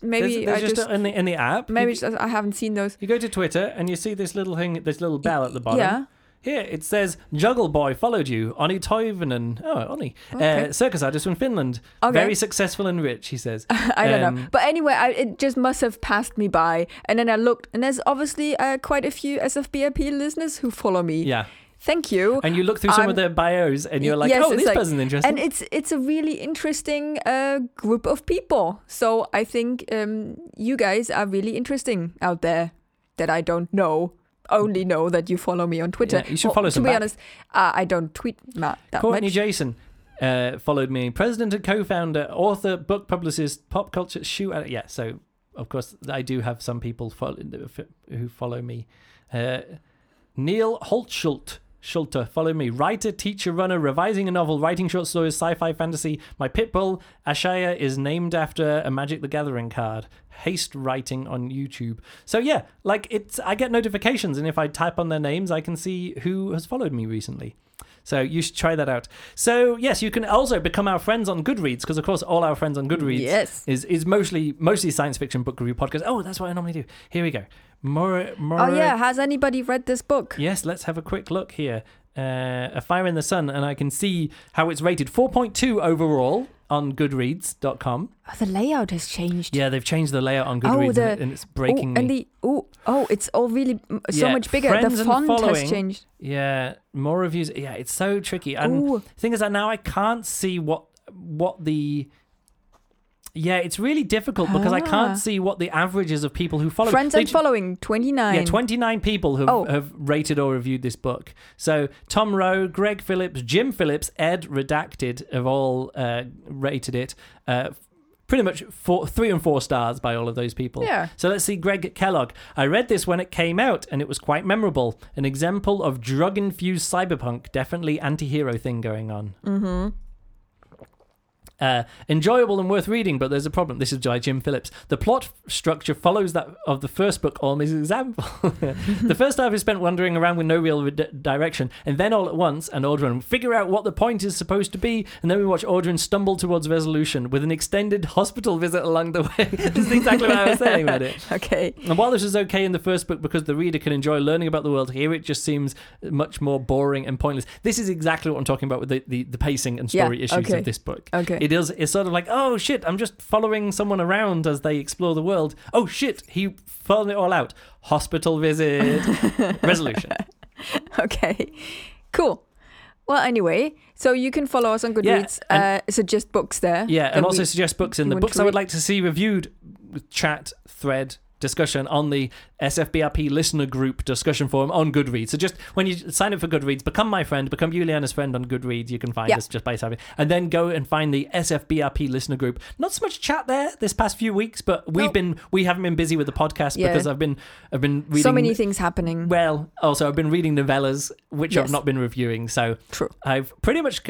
maybe there's, there's I just, just, in, the, in the app. maybe you, I haven't seen those. you go to Twitter and you see this little thing, this little bell at the bottom. Yeah. Here it says Juggle Boy followed you. Oni Toivonen. Oh, Oni. Okay. Uh, circus artist from Finland. Okay. Very successful and rich, he says. I don't know. Um, But anyway, I, it just must have passed me by. And then I looked, and there's obviously uh, quite a few SFBRP listeners who follow me. Yeah. Thank you. And you look through some of their bios and you're like, Yes, oh, this like- person's interesting. and it's it's a really interesting uh, group of people. So I think um, you guys are really interesting out there that I don't know. Only know that you follow me on Twitter. Yeah, you should Well, follow To be back. honest, uh, I don't tweet ma- that Courtney much. Jason uh, followed me. President and co-founder, author, book publicist, pop culture shoe. Yeah, so of course I do have some people follow, who follow me. Uh, Neil Holtschult. Schulte, follow me. Writer, teacher, runner, revising a novel, writing short stories, sci-fi, fantasy. My pit bull, Ashaya, is named after a Magic the Gathering card. Haste writing on YouTube. So yeah, like it's I get notifications, and if I type on their names, I can see who has followed me recently. So you should try that out. So yes, you can also become our friends on Goodreads because of course all our friends on Goodreads Yes. is is mostly mostly science fiction book review podcast. Oh, that's what I normally do. Here we go. More more. Oh yeah, has anybody read this book? Yes, let's have a quick look here. Uh, a Fire in the Sun, and I can see how it's rated 4.2 overall on Goodreads.com. Oh, the layout has changed. Yeah, they've changed the layout on Oh, Goodreads, the- and, it- and it's breaking oh, and the oh oh, it's all really so Yeah, much bigger. The font following. has changed. Yeah, more reviews. Yeah, it's so tricky. And Ooh. the thing is that now I can't see what what the yeah, it's really difficult because I Ah. can't see what the averages of people who follow. Friends and following twenty nine. Yeah, 29 people have, Oh. have rated or reviewed this book. So Tom Rowe, Greg Phillips, Jim Phillips, Ed Redacted have all uh, rated it. Uh, pretty much four, three and four stars by all of those people. Yeah. So let's see, Greg Kellogg. I read this when it came out and it was quite memorable. An example of drug infused cyberpunk, definitely anti hero thing going on. Mm-hmm. Uh, enjoyable and worth reading, but there's a problem. This is by Jim Phillips. The plot structure follows that of the first book almost example. the first half is spent wandering around with no real re- direction, and then all at once, an Audran figure out what the point is supposed to be, and then we watch Audran stumble towards resolution with an extended hospital visit along the way. this is exactly what I was saying about it. Okay. And while this is okay in the first book because the reader can enjoy learning about the world, here it just seems much more boring and pointless. This is exactly what I'm talking about with the, the, the pacing and story Yeah, issues okay. of this book. Okay. It is it's sort of like, oh shit, I'm just following someone around as they explore the world. Oh shit, he found it all out. Hospital visit, resolution. Okay. Cool. Well, anyway, so you can follow us on Goodreads. and- uh, suggest books there. Yeah, and also suggest books in the books I would like to see reviewed chat thread discussion on the SFBRP listener group discussion forum on Goodreads. So just when you sign up for Goodreads, become my friend, become Juliana's friend on Goodreads. You can find Yeah. us just by typing, and then go and find the SFBRP listener group. Not so much chat there this past few weeks, but we've Nope. been we haven't been busy with the podcast Yeah. because I've been I've been reading so many things happening. Well, also I've been reading novellas, which I've not been reviewing. So True. I've pretty much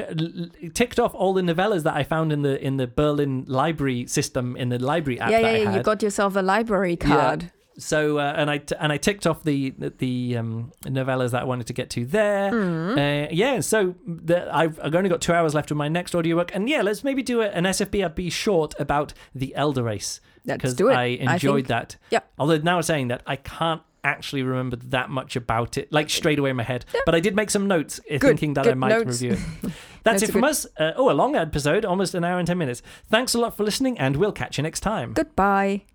ticked off all the novellas that I found in the in the Berlin library system in the library app yeah, that yeah, I yeah. had. You got yourself a library Yeah. Card. so uh, and I t- and I ticked off the the um, novellas that I wanted to get to there. Hmm. Uh, yeah, so the, I've, I've only got two hours left of my next audiobook, and yeah, let's maybe do a, an SFBRP short about the Elder Race because do it. I enjoyed think- that. Yeah. Although now saying that, I can't actually remember that much about it, like straight away in my head. But I did make some notes, uh, Good, thinking that I might notes. review it. That's it from good. us. Uh, oh, a long episode, almost an hour and ten minutes. Thanks a lot for listening, and we'll catch you next time. Goodbye.